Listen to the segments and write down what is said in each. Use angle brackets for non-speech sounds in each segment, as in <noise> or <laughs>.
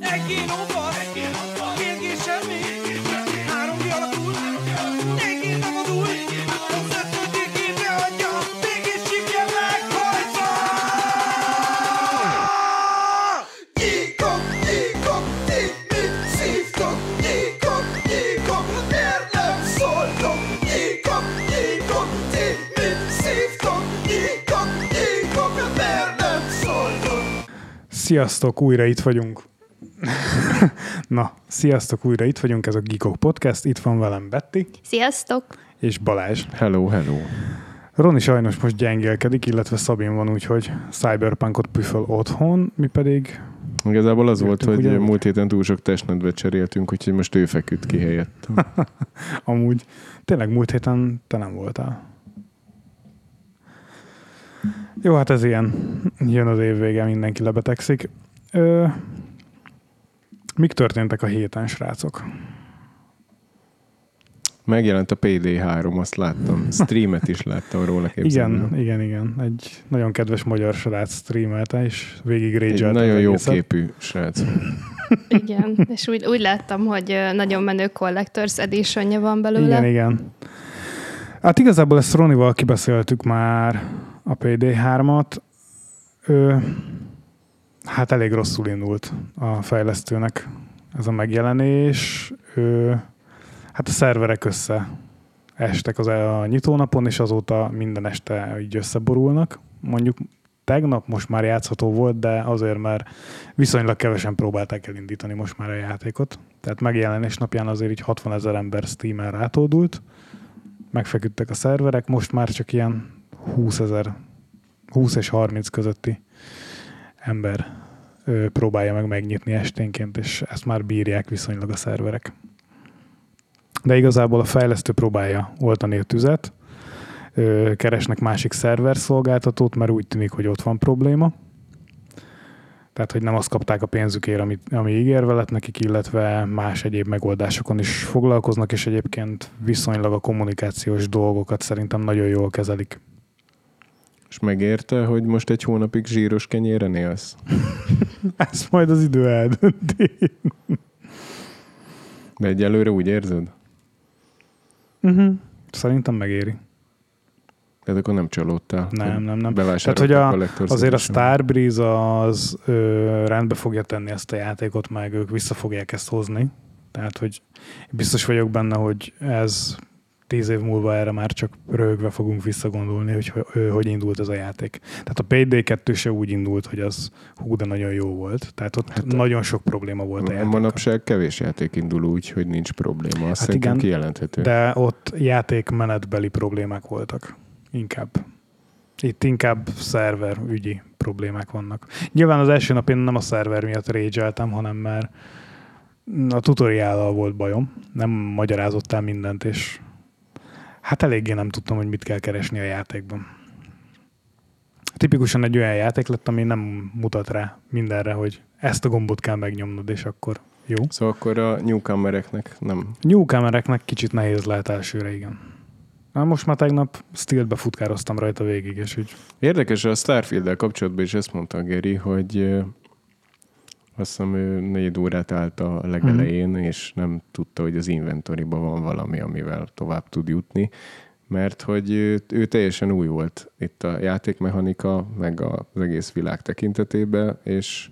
Egy kilóval, mégis semmi. Három kialakul, négy megvadul. Az ötödik évre adja, mégis csipje meghajtva. Nyikok, nyikok, ti mit szívtok? Nyikok, nyikok, miért nem szóltok? Nyikok, nyikok, ti mit szívtok? Nyikok, nyikok, miért nem szóltok? Sziasztok, újra itt vagyunk. Na, sziasztok, újra itt vagyunk, ez a Geekok Podcast, itt van velem Betty Sziasztok! és Balázs. Hello, hello. Roni sajnos most gyengélkedik, illetve Szabin van, úgyhogy Cyberpunkot püföl otthon, mi pedig Igazából az volt, hogy ugyanúgy. múlt héten túl sok testnedvet cseréltünk, úgyhogy most ő feküdt ki helyett. <laughs> amúgy tényleg múlt héten te nem voltál. Jó, hát ez ilyen. Jön az év vége, mindenki lebetegszik. Ö, mik történtek a héten, srácok? Megjelent a PD3, azt láttam. <laughs> Streamet is láttam róla képzelni. Igen, igen, igen. Egy nagyon kedves magyar srác streamelte, és végig Egy rage nagyon jó képű srác. <laughs> Igen, és úgy, úgy láttam, hogy nagyon menő Collectors edition van belőle. Igen, igen. Hát igazából ezt Ronival kibeszéltük már a PD3-at. Ö, hát elég rosszul indult a fejlesztőnek ez a megjelenés. Ö, hát a szerverek össze estek az a nyitónapon, és azóta minden este így összeborulnak. Mondjuk tegnap most már játszható volt, de azért, mert viszonylag kevesen próbálták elindítani most már a játékot. Tehát megjelenés napján azért így 60 ezer ember Steam-en rátódult, megfeküdtek a szerverek, most már csak ilyen 20 ezer, 20 és 30 közötti ember próbálja meg megnyitni esténként, és ezt már bírják viszonylag a szerverek. De igazából a fejlesztő próbálja oltani a tüzet, keresnek másik szerver szolgáltatót, mert úgy tűnik, hogy ott van probléma. Tehát, hogy nem azt kapták a pénzükért, ami, ami ígérve lett nekik, illetve más egyéb megoldásokon is foglalkoznak, és egyébként viszonylag a kommunikációs dolgokat szerintem nagyon jól kezelik. És megérte, hogy most egy hónapig zsíros kenyéren élsz? <laughs> Ezt majd az idő eldönti. De egyelőre úgy érzed? Uh-huh. Szerintem megéri. Tehát akkor nem csalódtál. Nem, nem, nem. Tehát, hogy a, Collector's azért a. Starbreeze az ö, rendbe fogja tenni ezt a játékot, meg ők vissza fogják ezt hozni. Tehát, hogy biztos vagyok benne, hogy ez tíz év múlva erre már csak röhögve fogunk visszagondolni, hogy hogy, indult ez a játék. Tehát a PD2 se úgy indult, hogy az hú, de nagyon jó volt. Tehát ott hát, nagyon sok probléma volt a játékkal. Manapság kevés játék indul úgy, hogy nincs probléma. Azt Hát igen, kijelenthető. De ott játékmenetbeli problémák voltak. Inkább. Itt inkább szerver ügyi problémák vannak. Nyilván az első nap én nem a szerver miatt rage hanem mert a tutoriállal volt bajom. Nem magyarázott el mindent, és hát eléggé nem tudtam, hogy mit kell keresni a játékban. Tipikusan egy olyan játék lett, ami nem mutat rá mindenre, hogy ezt a gombot kell megnyomnod, és akkor jó. Szóval akkor a newcomereknek nem Newcomereknek kicsit nehéz lehet elsőre, igen. Na, most már tegnap Steelbe futkároztam rajta végig, és úgy Érdekes, a Starfield-del kapcsolatban is ezt mondta Geri, hogy azt hiszem ő négy órát állt a legelején, Mhm. és nem tudta, hogy az inventoriban van valami, amivel tovább tud jutni, mert hogy ő, ő teljesen új volt itt a játékmechanika, meg az egész világ tekintetében, és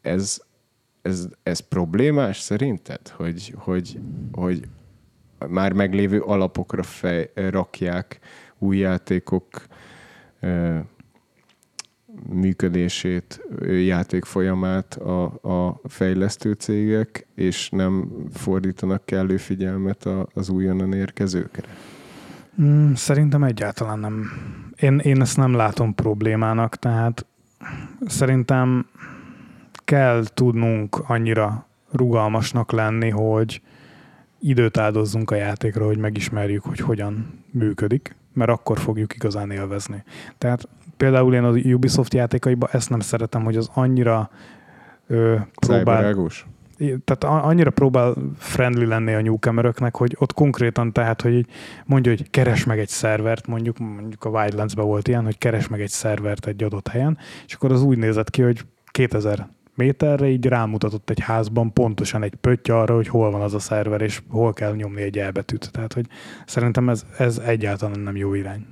ez, ez, ez problémás szerinted, hogy, hogy, hogy már meglévő alapokra fej, rakják új játékok működését, játék folyamát a, a fejlesztő cégek, és nem fordítanak kellő figyelmet a, az újonnan érkezőkre. Mm, szerintem egyáltalán nem. Én, én ezt nem látom problémának, tehát szerintem kell tudnunk annyira rugalmasnak lenni, hogy időt áldozzunk a játékra, hogy megismerjük, hogy hogyan működik, mert akkor fogjuk igazán élvezni. Tehát például én az Ubisoft játékaiban ezt nem szeretem, hogy az annyira ö, próbál, tehát annyira próbál friendly lenni a newcomeröknek, hogy ott konkrétan tehát, hogy így mondja, hogy keres meg egy szervert, mondjuk, mondjuk a Wildlands-ben volt ilyen, hogy keres meg egy szervert egy adott helyen, és akkor az úgy nézett ki, hogy 2000 méterre így rámutatott egy házban pontosan egy pötty arra, hogy hol van az a szerver, és hol kell nyomni egy elbetűt. Tehát, hogy szerintem ez, ez egyáltalán nem jó irány.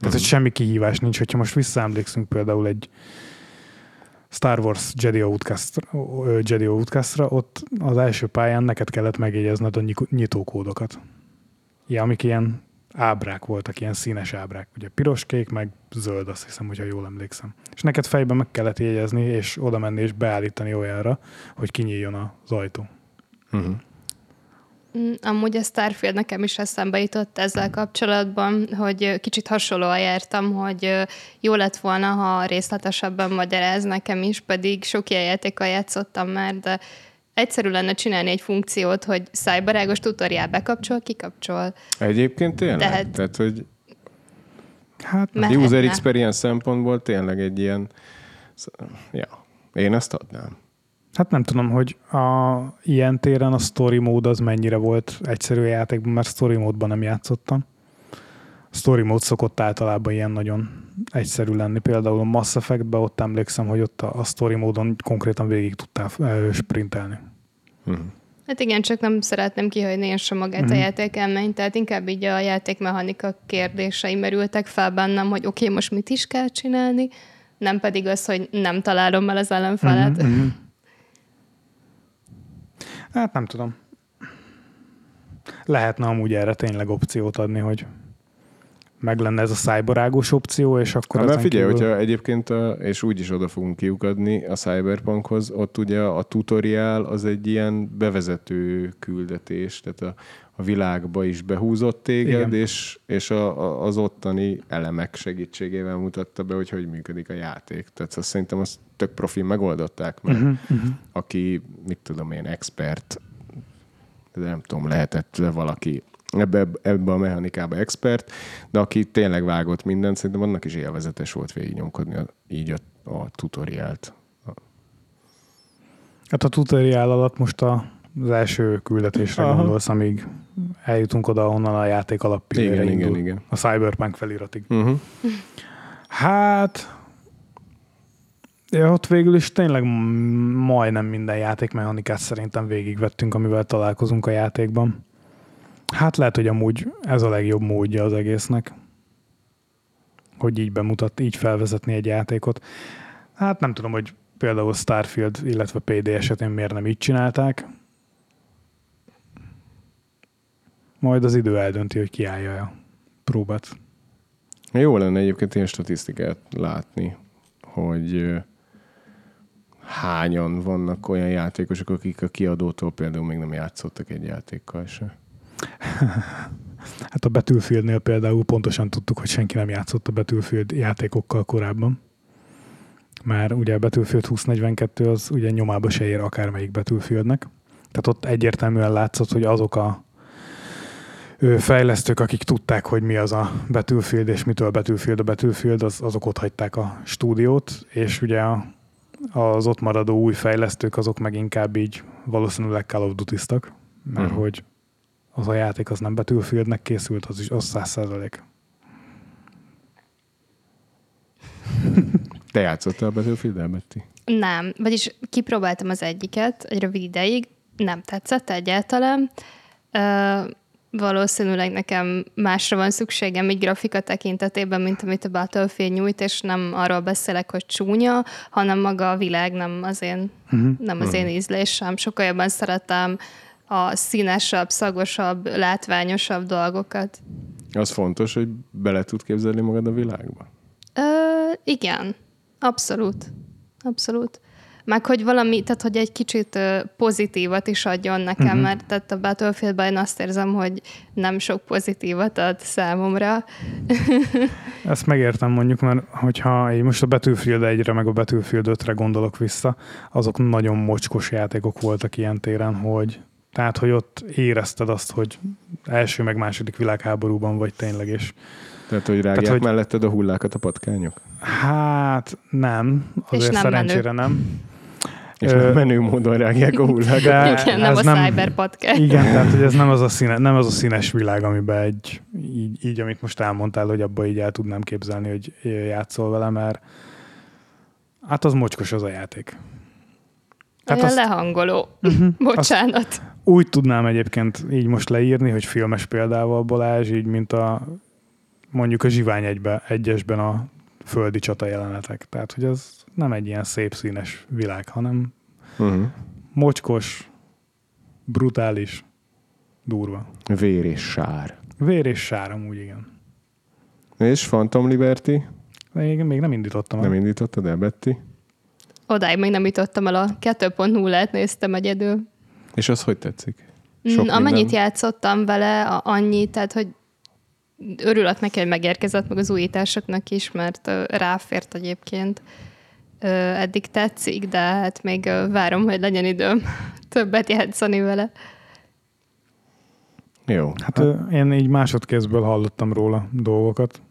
Tehát, hogy semmi kihívás nincs, hogyha most visszaemlékszünk például egy Star Wars Jedi Outcast, Jedi Outcastra, ott az első pályán neked kellett megjegyezned a nyitókódokat. Ja, amik ilyen ábrák voltak, ilyen színes ábrák. Ugye piros, kék, meg zöld, azt hiszem, hogyha jól emlékszem. És neked fejben meg kellett jegyezni, és oda menni és beállítani olyanra, hogy kinyíljon az ajtó. Uh-huh. Mm, Amúgy a Starfield nekem is eszembe jutott ezzel kapcsolatban, hogy kicsit hasonlóan jártam, hogy jó lett volna, ha részletesebben magyaráz nekem is, pedig sok ilyen játékkal játszottam már, de egyszerű lenne csinálni egy funkciót, hogy szájbarágos tutoriál bekapcsol, kikapcsol. Egyébként tényleg? Tehát- Tehát, hogy Hát Mehetne. user experience szempontból tényleg egy ilyen... Ja, én ezt adnám. Hát nem tudom, hogy a, ilyen téren a story mód az mennyire volt egyszerű a játékban, mert story módban nem játszottam. A story mód szokott általában ilyen nagyon egyszerű lenni. Például a Mass Effectben ott emlékszem, hogy ott a, a story módon konkrétan végig tudtál sprintelni. Uh-huh. Hát igen, csak nem szeretném kihagyni én sem magát Mhm. a játékelményt, tehát inkább így a játékmechanika kérdései merültek fel bennem, hogy oké, okay, most mit is kell csinálni, nem pedig az, hogy nem találom el az ellenfelet. Mhm, mhm. Hát nem tudom. Lehetne amúgy erre tényleg opciót adni, hogy meg lenne ez a szájbarágos opció, és akkor Hát figyelj, kívül- hogyha egyébként, a, és úgy is oda fogunk kiukadni a Cyberpunkhoz, ott ugye a tutoriál az egy ilyen bevezető küldetés, tehát a, a világba is behúzott téged, Igen. és, és a, a, az ottani elemek segítségével mutatta be, hogy hogy működik a játék. Tehát azt szerintem azt tök profin megoldották, mert Mhm, mhm. aki, mit tudom én, expert, de nem tudom, lehetett valaki ebbe, ebbe a mechanikába expert, de aki tényleg vágott mindent, szerintem annak is élvezetes volt végignyomkodni a, így a, a tutoriált. Hát a tutoriál alatt most a, az első küldetésre Aha. Gondolsz, amíg eljutunk oda, ahonnan a játék alappillére Igen, indul. igen, igen. A Cyberpunk feliratig. Uh-huh. Hát... Ja, ott végül is tényleg majdnem minden játékmechanikát szerintem végigvettünk, amivel találkozunk a játékban. Hát lehet, hogy amúgy ez a legjobb módja az egésznek. Hogy így bemutat, így felvezetni egy játékot. Hát nem tudom, hogy például Starfield, illetve PD esetén miért nem így csinálták. Majd az idő eldönti, hogy kiállja a próbát. Jó lenne egyébként ilyen statisztikát látni, hogy hányan vannak olyan játékosok, akik a kiadótól például még nem játszottak egy játékkal se. <laughs> Hát a Battlefieldnél például pontosan tudtuk, hogy senki nem játszott a Battlefield játékokkal korábban. Már ugye a Battlefield 2042 az ugye nyomába se ér akármelyik Battlefieldnek. Tehát ott egyértelműen látszott, hogy azok a fejlesztők, akik tudták, hogy mi az a Battlefield, és mitől Battlefield a Battlefield, az, azok ott hagyták a stúdiót, és ugye a, az ott maradó új fejlesztők, azok meg inkább így valószínűleg Call of Duty-ztak, mert Mhm. hogy az a játék az nem Battlefieldnek készült, az is az száz százalék. <laughs> Te játszottál a Battlefield-el, Betty? Nem, vagyis kipróbáltam az egyiket egy rövid ideig, nem tetszett egyáltalán. Ö, valószínűleg nekem másra van szükségem egy grafika tekintetében, mint amit a Battlefield nyújt, és nem arról beszélek, hogy csúnya, hanem maga a világ nem az én, Uh-huh. nem az én ízlésem. Sokkal jobban szeretem a színesebb, szagosabb, látványosabb dolgokat. Az fontos, hogy bele tud képzelni magad a világba. Ö, igen, abszolút. Abszolút. Meg hogy valami, tehát hogy egy kicsit pozitívat is adjon nekem, uh-huh. mert tehát a Battlefieldben én azt érzem, hogy nem sok pozitívat ad számomra. <laughs> Ezt megértem mondjuk, mert hogyha én most a Battlefield 1-re meg a Battlefield 5-re gondolok vissza, azok nagyon mocskos játékok voltak ilyen téren, hogy tehát, hogy ott érezted azt, hogy első meg második világháborúban vagy tényleg, és Tehát, hogy rágják hogy- hogy... melletted a hullákat a patkányok? hát nem, azért nem szerencsére nem. És nem menő módon rágják a hullákat. de Igen, nem ez a nem... Cyberpodcast. Igen, tehát hogy ez nem az a, színe, nem az a színes világ, amiben egy, így, így, amit most elmondtál, hogy abba így el tudnám képzelni, hogy játszol vele, mert hát az mocskos az a játék. Tehát Olyan azt- lehangoló. Mhm. Bocsánat. Úgy tudnám egyébként így most leírni, hogy filmes példával Balázs, így mint a mondjuk a Zsivány egybe, egyesben a földi csata jelenetek. Tehát, hogy az nem egy ilyen szép színes világ, hanem Uh-huh. mocskos, brutális, durva. Vér és sár. Vér és sár amúgy, igen. És Phantom Liberty? Még, még nem indítottam el. Nem indítottad el, Betty? Odáig még nem jutottam el a 2.0-et, néztem egyedül. És az hogy tetszik? Mm, Sok Amennyit minden? játszottam vele, a- annyit, tehát hogy örülök neki, hogy megérkezett meg az újításoknak is, mert ráfért egyébként. Eddig tetszik, de hát még várom, hogy legyen időm <laughs> többet játszani vele. Jó. Hát ö, én így másodkézből hallottam róla dolgokat.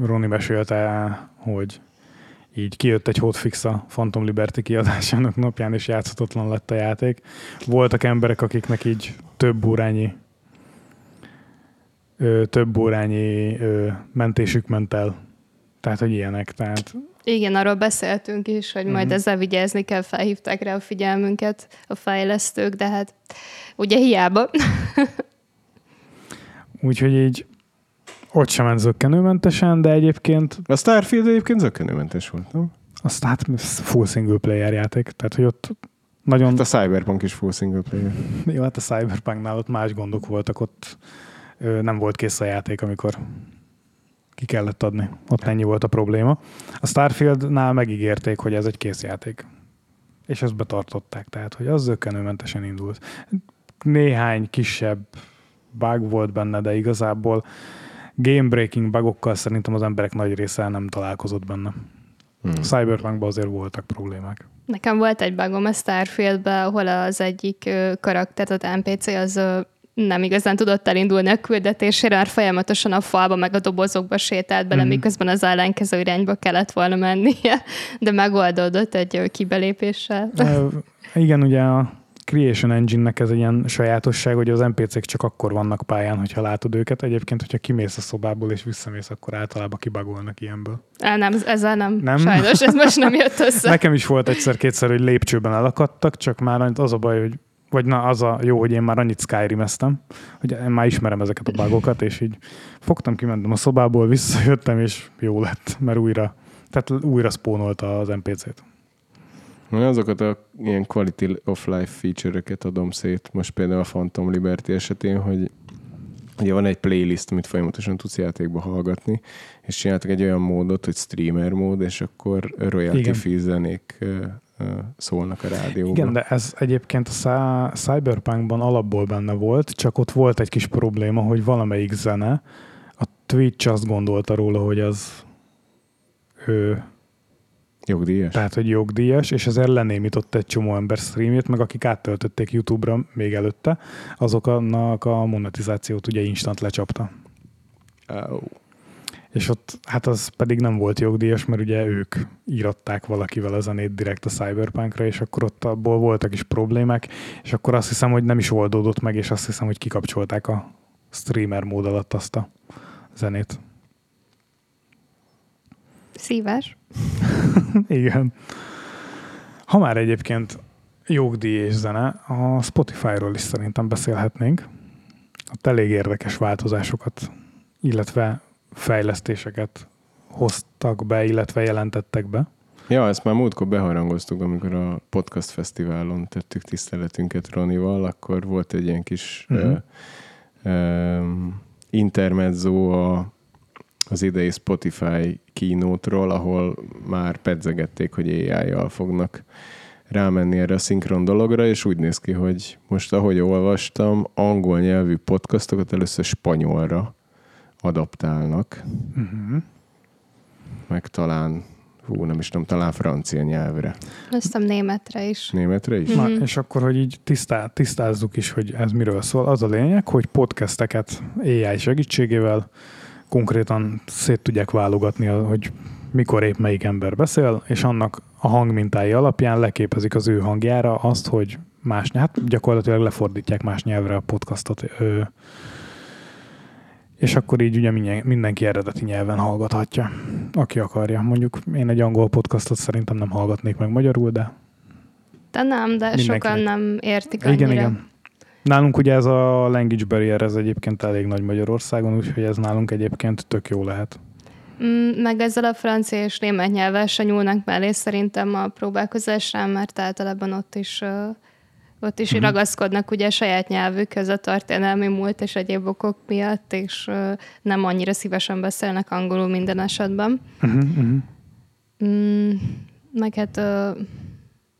Roni mesélte, hogy így kijött egy hotfix a Phantom Liberty kiadásának napján, és játszhatatlan lett a játék. Voltak emberek, akiknek így több órányi ö, több órányi ö, mentésük ment el. Tehát, hogy ilyenek. Tehát Igen, arról beszéltünk is, hogy majd Mhm. ezzel vigyázni kell, felhívták rá a figyelmünket a fejlesztők, de hát ugye hiába. <laughs> úgyhogy így ott sem ment zöggenőmentesen, de egyébként A Starfield egyébként zökkenőmentes volt, nem? azt hát full single player játék. Tehát, hogy ott nagyon Hát a Cyberpunk is full single player. Jó, hát a Cyberpunknál ott más gondok voltak, ott ö, nem volt kész a játék, amikor ki kellett adni. Ott ennyi volt a probléma. A Starfieldnál megígérték, hogy ez egy kész játék. És ezt betartották, tehát hogy az zökkenőmentesen indult. Néhány kisebb bug volt benne, de igazából game-breaking bugokkal szerintem az emberek nagy része nem találkozott benne. Hmm. Cyberpunkban azért voltak problémák. Nekem volt egy bugom a Starfieldben, ahol az egyik karakter, tehát NPC, az nem igazán tudott elindulni a küldetésére, mert folyamatosan a falba meg a dobozokba sétált bele, Mhm. mm. miközben az ellenkező irányba kellett volna mennie, de megoldódott egy kibelépéssel. Ö, Igen, ugye a Creation Engine-nek ez egy ilyen sajátosság, hogy az NPC-k csak akkor vannak pályán, hogyha látod őket. Egyébként, hogyha kimész a szobából és visszamész, akkor általában kibagolnak ilyenből. Á, nem, ezzel nem. Nem? Sajnos ez most nem jött össze. <laughs> Nekem is volt egyszer-kétszer, hogy lépcsőben elakadtak, csak már az a baj, hogy vagy na, az a jó, hogy én már annyit Skyrim-eztem, hogy én már ismerem ezeket a bugokat, és így fogtam, kimentem a szobából, visszajöttem, és jó lett, mert újra, tehát újra spónolta az NPC-t. Azokat a ilyen quality of life feature-öket adom szét, most például a Phantom Liberty esetén, hogy ugye van egy playlist, amit folyamatosan tudsz játékba hallgatni, és csináltak egy olyan módot, hogy streamer mód, és akkor royalty free zenék szólnak a rádióban. Igen, de ez egyébként a Cy- Cyberpunkban alapból benne volt, csak ott volt egy kis probléma, hogy valamelyik zene, a Twitch azt gondolta róla, hogy az ő, Jogdíjas? tehát hogy jogdíjas, és ezért lenémított egy csomó ember streamjét, meg akik áttöltötték YouTube-ra még előtte, azoknak a monetizációt ugye instant lecsapta. Au. És ott, hát az pedig nem volt jogdíjas, mert ugye ők íratták valakivel a zenét direkt a Cyberpunkra, és akkor ott abból voltak is problémák, és akkor azt hiszem, hogy nem is oldódott meg, és azt hiszem, hogy kikapcsolták a streamer mód alatt azt a zenét. Szívás. <laughs> Igen. Ha már egyébként jogdíj és zene, a Spotify-ról is szerintem beszélhetnénk. Ott elég érdekes változásokat, illetve fejlesztéseket hoztak be, illetve jelentettek be. Ja, ezt már múltkor beharangoztuk, amikor a podcast fesztiválon tettük tiszteletünket Ronival, akkor volt egy ilyen kis Mhm. uh-huh. ö, ö, intermezzo a, az idei Spotify kínótról, ahol már pedzegették, hogy AI-jal fognak rámenni erre a szinkron dologra, és úgy néz ki, hogy most ahogy olvastam, angol nyelvű podcastokat először spanyolra adaptálnak, Uh-huh. meg talán, hú, nem is tudom, talán francia nyelvre. Azt hiszem németre is. Németre is? Na, Mhm. és akkor, hogy így tisztá, tisztázzuk is, hogy ez miről szól. Az a lényeg, hogy podcasteket AI segítségével konkrétan szét tudják válogatni, hogy mikor épp melyik ember beszél, és annak a hangmintái alapján leképezik az ő hangjára azt, hogy más, hát gyakorlatilag lefordítják más nyelvre a podcastot, ö, és akkor így ugye minden- mindenki eredeti nyelven hallgathatja, aki akarja. Mondjuk én egy angol podcastot szerintem nem hallgatnék meg magyarul, de Te nem, de Mindenkinek. sokan nem értik annyira. Igen, igen. Nálunk ugye ez a language barrier, ez egyébként elég nagy Magyarországon, úgyhogy ez nálunk egyébként tök jó lehet. Mm, Meg ezzel a francia és német nyelvvel se nyúlnak mellé szerintem a próbálkozásra, mert általában ott is, ott is uh-huh. ragaszkodnak ugye a saját nyelvükhöz a történelmi múlt és egyéb okok miatt, és nem annyira szívesen beszélnek angolul minden esetben. Uh-huh, uh-huh. Mm, meg hát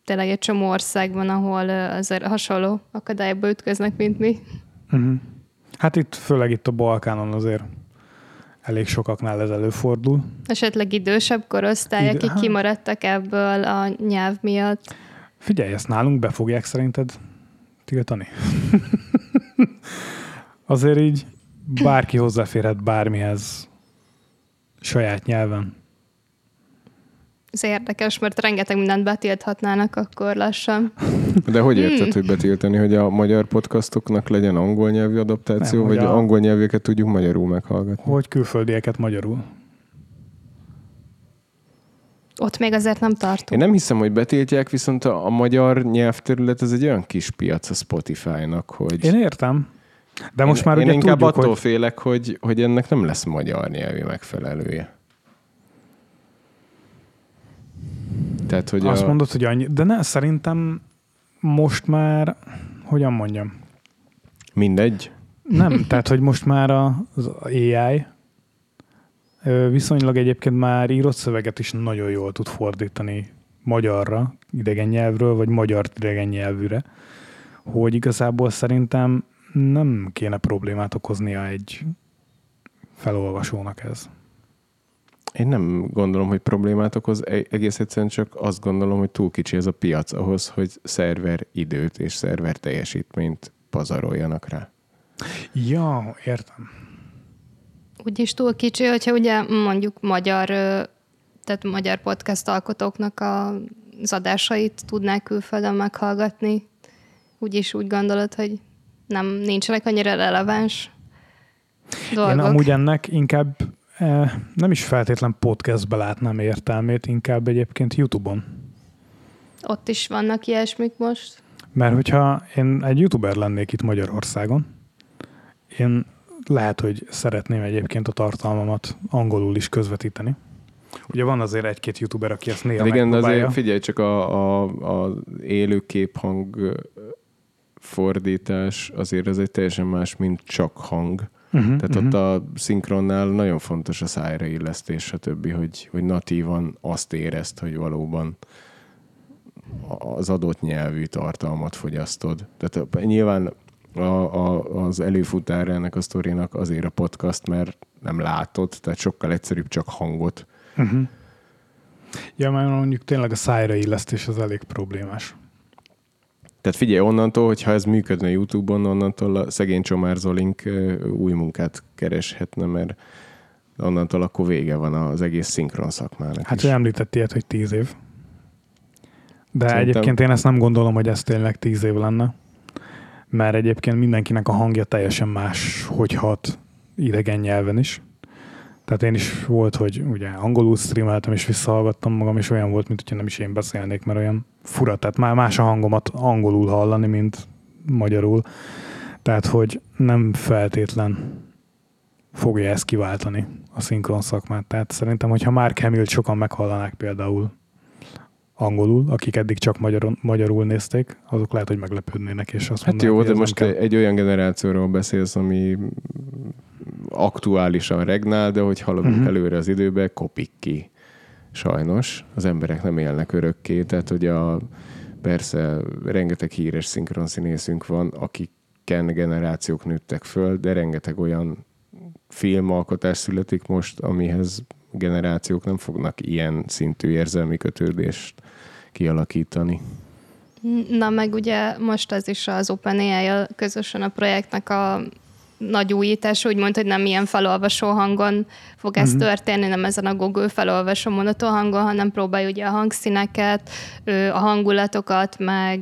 tényleg egy csomó ország van, ahol azért hasonló akadályba ütköznek, mint mi. Uh-huh. Hát itt, főleg itt a Balkánon azért elég sokaknál ez előfordul. Esetleg idősebb korosztály, Idő- akik hát. kimaradtak ebből a nyelv miatt. Figyelj, ezt nálunk be fogják szerinted tiltani? <laughs> azért így bárki hozzáférhet bármihez saját nyelven. Ez érdekes, mert rengeteg mindent betilthatnának akkor lassan. De hogy érted, Hmm. hogy betiltani, hogy a magyar podcastoknak legyen angol nyelvű adaptáció, Nem, vagy hogy a- angol nyelveket tudjuk magyarul meghallgatni? Hogy külföldieket magyarul. Ott még azért nem Én tartunk. nem hiszem, hogy betiltják, viszont a, a magyar nyelvterület ez egy olyan kis piac a Spotify-nak, hogy... Én értem. De most én, már én ugye inkább tudjuk, attól hogy... félek, hogy, hogy ennek nem lesz magyar nyelvi megfelelője. Tehát, hogy Azt a... mondod, hogy annyi... De ne, szerintem most már... Hogyan mondjam? Mindegy. Nem, tehát, hogy most már az AI viszonylag egyébként már írott szöveget is nagyon jól tud fordítani magyarra, idegen nyelvről, vagy magyar idegen nyelvűre, hogy igazából szerintem nem kéne problémát okoznia egy felolvasónak ez. Én nem gondolom, hogy problémát okoz, e- egész egyszerűen csak azt gondolom, hogy túl kicsi ez a piac ahhoz, hogy szerver időt és szerver teljesítményt pazaroljanak rá. Ja, értem. Úgyis túl kicsi, hogyha ugye mondjuk magyar, tehát magyar podcast alkotóknak a, az adásait tudnák külföldön meghallgatni. Úgyis úgy gondolod, hogy nem nincsenek annyira releváns dolgok. Én amúgy ennek inkább nem is feltétlen podcastbe látnám értelmét, inkább egyébként YouTube-on. Ott is vannak ilyesmik most. Mert hogyha én egy youtuber lennék itt Magyarországon, én lehet, hogy szeretném egyébként a tartalmamat angolul is közvetíteni. Ugye van azért egy-két youtuber, aki ezt néha igen, de megpróbálja. azért figyelj csak a, a, a élő képhang fordítás azért ez egy teljesen más, mint csak hang. Uh-huh, Tehát ott a szinkronnál nagyon fontos a szájra illesztés, stb., hogy, hogy natívan azt érezt, hogy valóban az adott nyelvű tartalmat fogyasztod. Tehát nyilván a, a, az előfutára ennek a sztorinak azért a podcast, mert nem látod, tehát sokkal egyszerűbb csak hangot. uh-huh. Ja, mert mondjuk tényleg a szájra illesztés az elég problémás. Tehát figyelj, onnantól, hogyha ez működne YouTube-on, onnantól a szegény Csomár Zolink ö, új munkát kereshetne, mert onnantól akkor vége van az egész szinkron szakmának Hát is. ő említett ilyet, hogy tíz év. De Szerintem- egyébként én ezt nem gondolom, hogy ez tényleg tíz év lenne. Mert egyébként mindenkinek a hangja teljesen más, hogy hat idegen nyelven is. Tehát én is volt, hogy ugye angolul streameltem, és visszahallgattam magam, és olyan volt, mint hogyha nem is én beszélnék, mert olyan fura, tehát már más a hangomat angolul hallani, mint magyarul. Tehát, hogy nem feltétlen fogja ezt kiváltani a szinkron szakmát. Tehát szerintem, hogyha Mark Hamill sokan meghallanák például angolul, akik eddig csak magyarul, magyarul nézték, azok lehet, hogy meglepődnének, és azt Hát jó, de most kell. egy olyan generációról beszélsz, ami aktuálisan regnál, de hogy haladunk uh-huh. előre az időbe, kopik ki. Sajnos. Az emberek nem élnek örökké, tehát hogy a, persze rengeteg híres szinkronszínészünk van, akiken generációk nőttek föl, de rengeteg olyan filmalkotás születik most, amihez generációk nem fognak ilyen szintű érzelmi kötődést kialakítani. Na meg ugye most ez is az OpenAI-jal közösen a projektnek a nagy újítás, úgymond, hogy nem ilyen felolvasó hangon fog ez uh-huh. történni, nem ezen a Google felolvasó monoton hangon, hanem próbálja ugye a hangszíneket, a hangulatokat, meg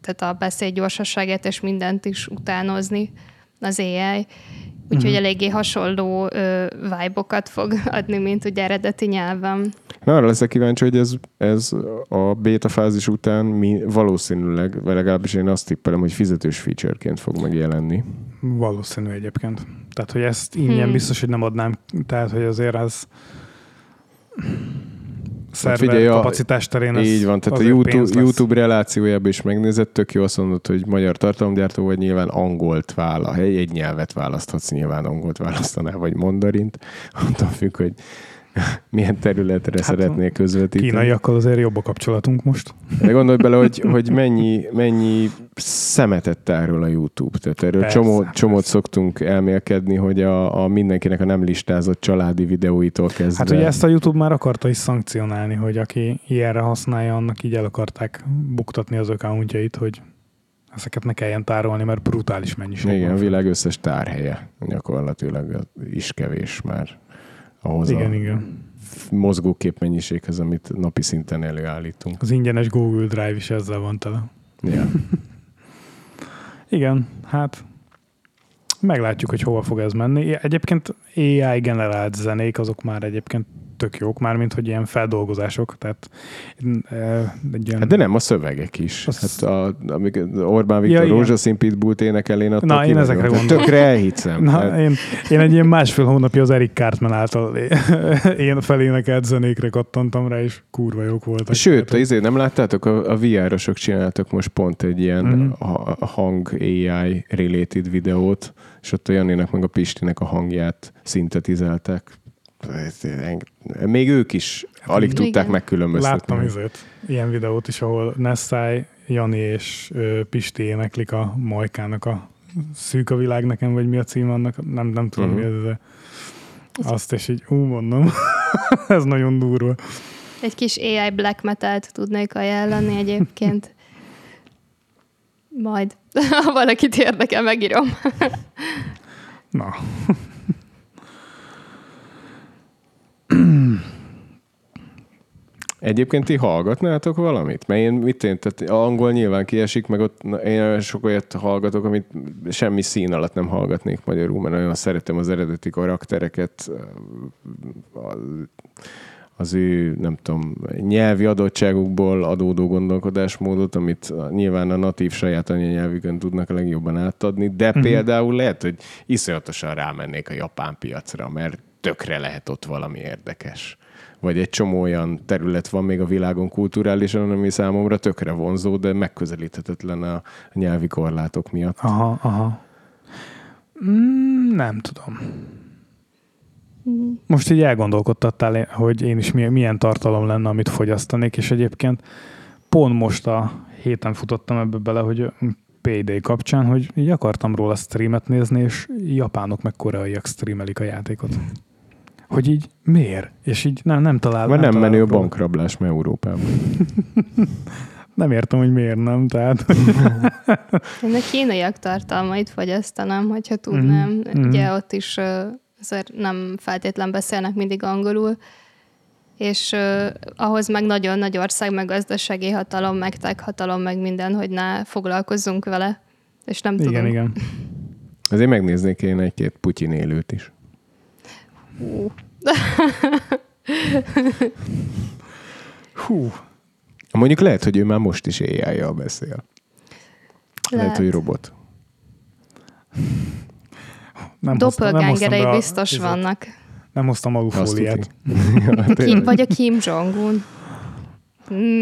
tehát a beszéd gyorsaságát és mindent is utánozni az AI. Úgyhogy eléggé hasonló ö, vibe-okat fog <laughs> adni, mint ugye eredeti nyelven. Na, arra leszek kíváncsi, hogy ez, ez a beta fázis után mi, valószínűleg, vagy legalábbis én azt tippelem, hogy fizetős featureként fog megjelenni. Valószínű egyébként. Tehát, hogy ezt ingyen Hmm. biztos, hogy nem adnám. Tehát, hogy azért az szerver figyelj, a- kapacitás terén ez Így van, tehát a YouTube. YouTube relációjában is megnézett, tök jó azt mondod, hogy magyar tartalomgyártó vagy nyilván angolt vála. Egy, egy nyelvet választhatsz, nyilván angolt választanál, vagy mandarint. Attól függ, hogy <laughs> milyen területre hát, szeretnék közvetíteni. Kínaiakkal azért jobb a kapcsolatunk most. De gondolj bele, hogy, hogy mennyi, mennyi szemetet tárol a YouTube. Tehát erről Persze, csomó, persze. csomót szoktunk elmélkedni, hogy a, a mindenkinek a nem listázott családi videóitól kezdve. Hát ugye ezt a YouTube már akarta is szankcionálni, hogy aki ilyenre használja, annak így el akarták buktatni az accountjait, hogy ezeket ne kelljen tárolni, mert brutális mennyiség Igen, a van. világ összes tárhelye gyakorlatilag is kevés már ahhoz Igen, a igen. mozgókép mennyiséghez, amit napi szinten előállítunk. Az ingyenes Google Drive is ezzel van tele. Ja. <laughs> Igen, hát meglátjuk, hogy hova fog ez menni. Egyébként AI generált zenék, azok már egyébként tök jók, mármint, hogy ilyen feldolgozások, tehát eh, egy ilyen... Hát de nem, a szövegek is. Az- Hát a, amik Orbán Viktor Ja, rózsaszín pitbullt énekel, én attól Na, én ezekre vagyok. gondolok. Tökre elhiszem. Na, Hát, én, én egy ilyen másfél hónapja az Eric Cartman által <laughs> én felénekelt zenékre kattantam rá, és kurva jók voltak. Sőt, Tehát, izé, nem láttátok? A, a VR-osok csináltak most pont egy ilyen mm-hmm. hang AI related videót, és ott a Janinak meg a Pistinek a hangját szintetizálták. Még ők is alig Igen. tudták megkülönböztetni. Láttam izét, ilyen videót is, ahol Nessai, Jani és ö, Pisti éneklik a Majkának a Szűk a világ nekem, vagy mi a cím annak, nem, nem tudom Mhm. mi ez, de azt és így, ú, mondom, <laughs> ez nagyon durva. Egy kis AI black metal-t tudnék ajánlani egyébként. Majd, <laughs> ha valakit érdekel, megírom. Na, Egyébként ti hallgatnátok valamit? Mert én mit én, tehát angol nyilván kiesik, meg ott na, én sok olyat hallgatok, amit semmi szín alatt nem hallgatnék magyarul, mert nagyon szeretem az eredeti karaktereket, az ő, nem tudom, nyelvi adottságukból adódó gondolkodásmódot, amit nyilván a natív saját anyanyelvükön tudnak a legjobban átadni, de uh-huh. például lehet, hogy iszonyatosan rámennék a japán piacra, mert tökre lehet ott valami érdekes. Vagy egy csomó olyan terület van még a világon kulturálisan, ami számomra tökre vonzó, de megközelíthetetlen a nyelvi korlátok miatt. aha, aha. Mm, nem tudom. Most így elgondolkodtattál, hogy én is milyen, tartalom lenne, amit fogyasztanék, és egyébként pont most a héten futottam ebbe bele, hogy PD kapcsán, hogy így akartam róla streamet nézni, és japánok meg koreaiak streamelik a játékot. Hogy így miért? És így nem, nem találom. Mert nem menő a találok róla. bankrablás ma Európában. <laughs> Nem értem, hogy miért nem. Tehát, <laughs> Én a kínaiak tartalmait fogyasztanám, hogyha tudnám. Mhm, Mm-hmm. Ugye ott is azért nem feltétlen beszélnek mindig angolul, és uh, ahhoz meg nagyon nagy ország, meg gazdasági hatalom, meg tech hatalom, meg minden, hogy ne foglalkozzunk vele, és nem igen, tudom. igen. <laughs> Azért megnéznék én egy-két Putyin élőt is. Hú. Hú, Mondjuk lehet, hogy ő már most is AI-jal beszél. Lehet, Lehet. hogy robot. nem Doppelgangerei a- biztos izét. vannak. Nem hoztam alufóliát. <laughs> Kim, vagy a Kim Jong-un.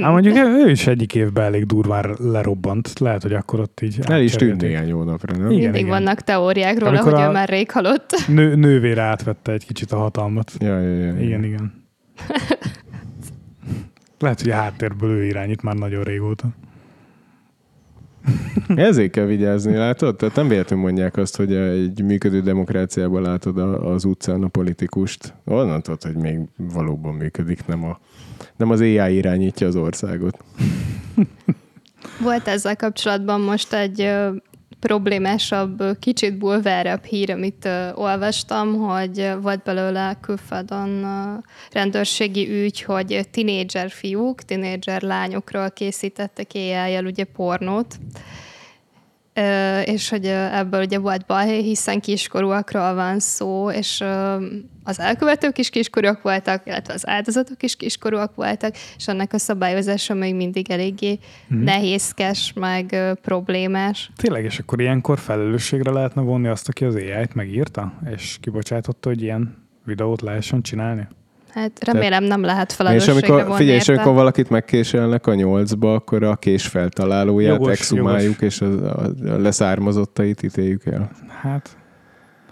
Hát mondjuk ő is egyik évben elég durván lerobbant. Lehet, hogy akkor ott így El is tűnt néhány hónapra, nem? Igen, Mindig igen. vannak teóriák róla, Amikor hogy ő már rég halott. <laughs> Nő, nővére átvette egy kicsit a hatalmat. Ja, ja, ja, ja. Igen, igen. <laughs> Lehet, hogy a háttérből ő irányít már nagyon régóta. <laughs> Ezért kell vigyázni, látod? Tehát nem véletlenül mondják azt, hogy egy működő demokráciában látod az utcán a politikust. Onnan tudod, hogy még valóban működik, nem, a, nem az AI irányítja az országot. <laughs> Volt ezzel kapcsolatban most egy problémásabb, kicsit bulvárebb hír, amit ö, olvastam, hogy volt belőle külföldön ö, rendőrségi ügy, hogy tinédzser fiúk, tinédzser lányokról készítettek éjjel ugye pornót, és hogy ebből ugye volt baj, hiszen kiskorúakról van szó, és az elkövetők is kiskorúak voltak, illetve az áldozatok is kiskorúak voltak, és annak a szabályozása még mindig eléggé Mhm. nehézkes, meg problémás. Tényleg, és akkor ilyenkor felelősségre lehetne vonni azt, aki az AI-t megírta, és kibocsátotta, hogy ilyen videót lehessen csinálni? Hát remélem nem lehet És felelősségre amikor, vonni figyelj, és amikor valakit megkéselnek a nyolcba, akkor a kés feltalálóját Jogos, exhumáljuk, és a, a, a leszármazottait ítéljük el. Hát,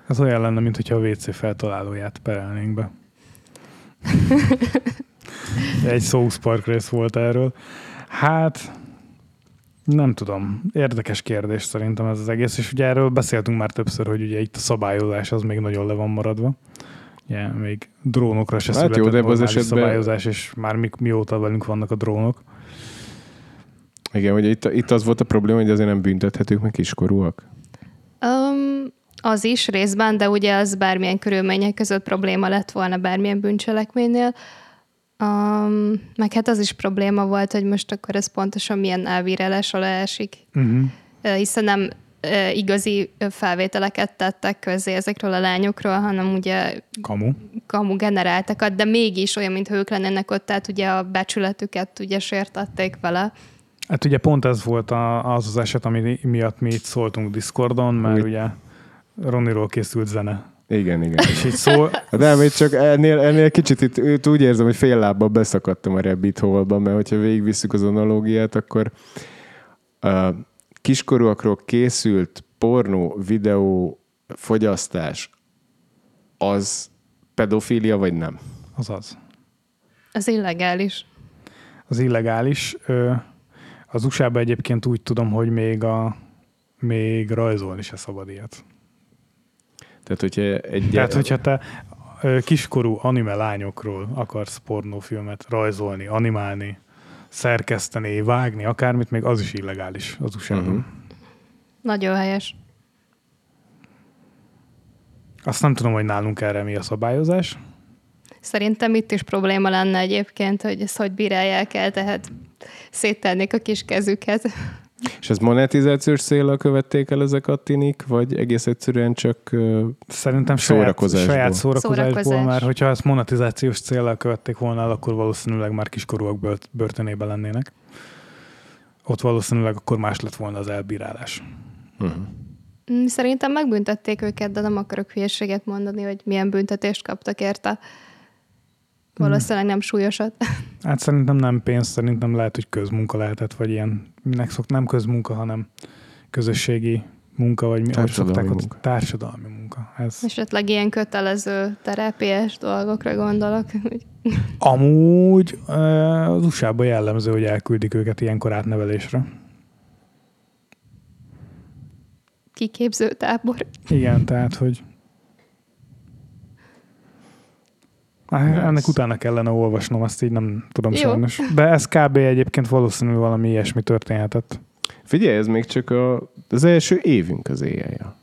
ez olyan lenne, mint hogyha a WC feltalálóját perelnénk be. <laughs> Egy South Park rész volt erről. Hát, nem tudom. Érdekes kérdés szerintem ez az egész, és ugye erről beszéltünk már többször, hogy ugye itt a szabályozás az még nagyon le van maradva. Ugye, még drónokra se Hát hát jó, született de ebben az esetben- szabályozás, és már mi, mióta velünk vannak a drónok. Igen, hogy itt, itt az volt a probléma, hogy azért nem büntethetők meg kiskorúak. Um, az is részben, de ugye az bármilyen körülmények között probléma lett volna bármilyen bűncselekménynél. Um, meg hát az is probléma volt, hogy most akkor ez pontosan milyen elbírálás alá esik. Uh-huh. Hiszen nem igazi felvételeket tettek közé ezekről a lányokról, hanem ugye Kamu. kamu generáltakat, de mégis olyan, mintha ők lennének ott, tehát ugye a becsületüket ugye sértették vele. Hát ugye pont ez volt a, az az eset, ami miatt mi itt szóltunk Discordon, mert Úgy. ugye Roniról készült zene. Igen, igen. És így szól, De nem, itt csak ennél, ennél kicsit itt, úgy érzem, hogy fél lábbal beszakadtam a rabbit hole mert hogyha végigvisszük az analógiát, akkor a kiskorúakról készült pornó, videó, fogyasztás az pedofília, vagy nem? azaz. Az illegális. Az illegális. Az USA-ban egyébként úgy tudom, hogy még, a, még rajzolni se szabad ilyet. Tehát, hogyha egy... Tehát, hogyha te kiskorú anime lányokról akarsz pornófilmet rajzolni, animálni, szerkeszteni, vágni, akármit, még az is illegális az USA-ban. Mhm. Nagyon helyes. Azt nem tudom, hogy nálunk erre mi a szabályozás. Szerintem itt is probléma lenne egyébként, hogy ezt hogy bírálják el, tehát széttennék a kis kezüket. És ez monetizációs célra követték el ezek a tinik, vagy egész egyszerűen csak Szerintem saját, Szórakozásból. saját szórakozásból, Szórakozás. mert hogyha ezt monetizációs célral követték volna el, akkor valószínűleg már kiskorúak bört- börtönében lennének. Ott valószínűleg akkor más lett volna az elbírálás. Mm, Szerintem megbüntették őket, de nem akarok hülyeséget mondani, hogy milyen büntetést kaptak érte. Valószínűleg nem súlyosat. <laughs> Hát szerintem nem pénz, szerintem lehet, hogy közmunka lehetett, vagy ilyen, minek szok, nem közmunka, hanem közösségi munka, vagy mi Társadalmi szokták ott- munka. Társadalmi munka. Ez. Esetleg ilyen kötelező terápiás dolgokra gondolok. hogy Amúgy az USA-ban jellemző, hogy elküldik őket ilyenkor átnevelésre. Kiképző tábor. Igen, tehát, hogy Hát, ennek utána kellene olvasnom, azt így nem tudom Jó. sajnos. De ez kb. egyébként valószínű valami ilyesmi történhetett. Figyelj, ez még csak a, az első évünk az éjjel.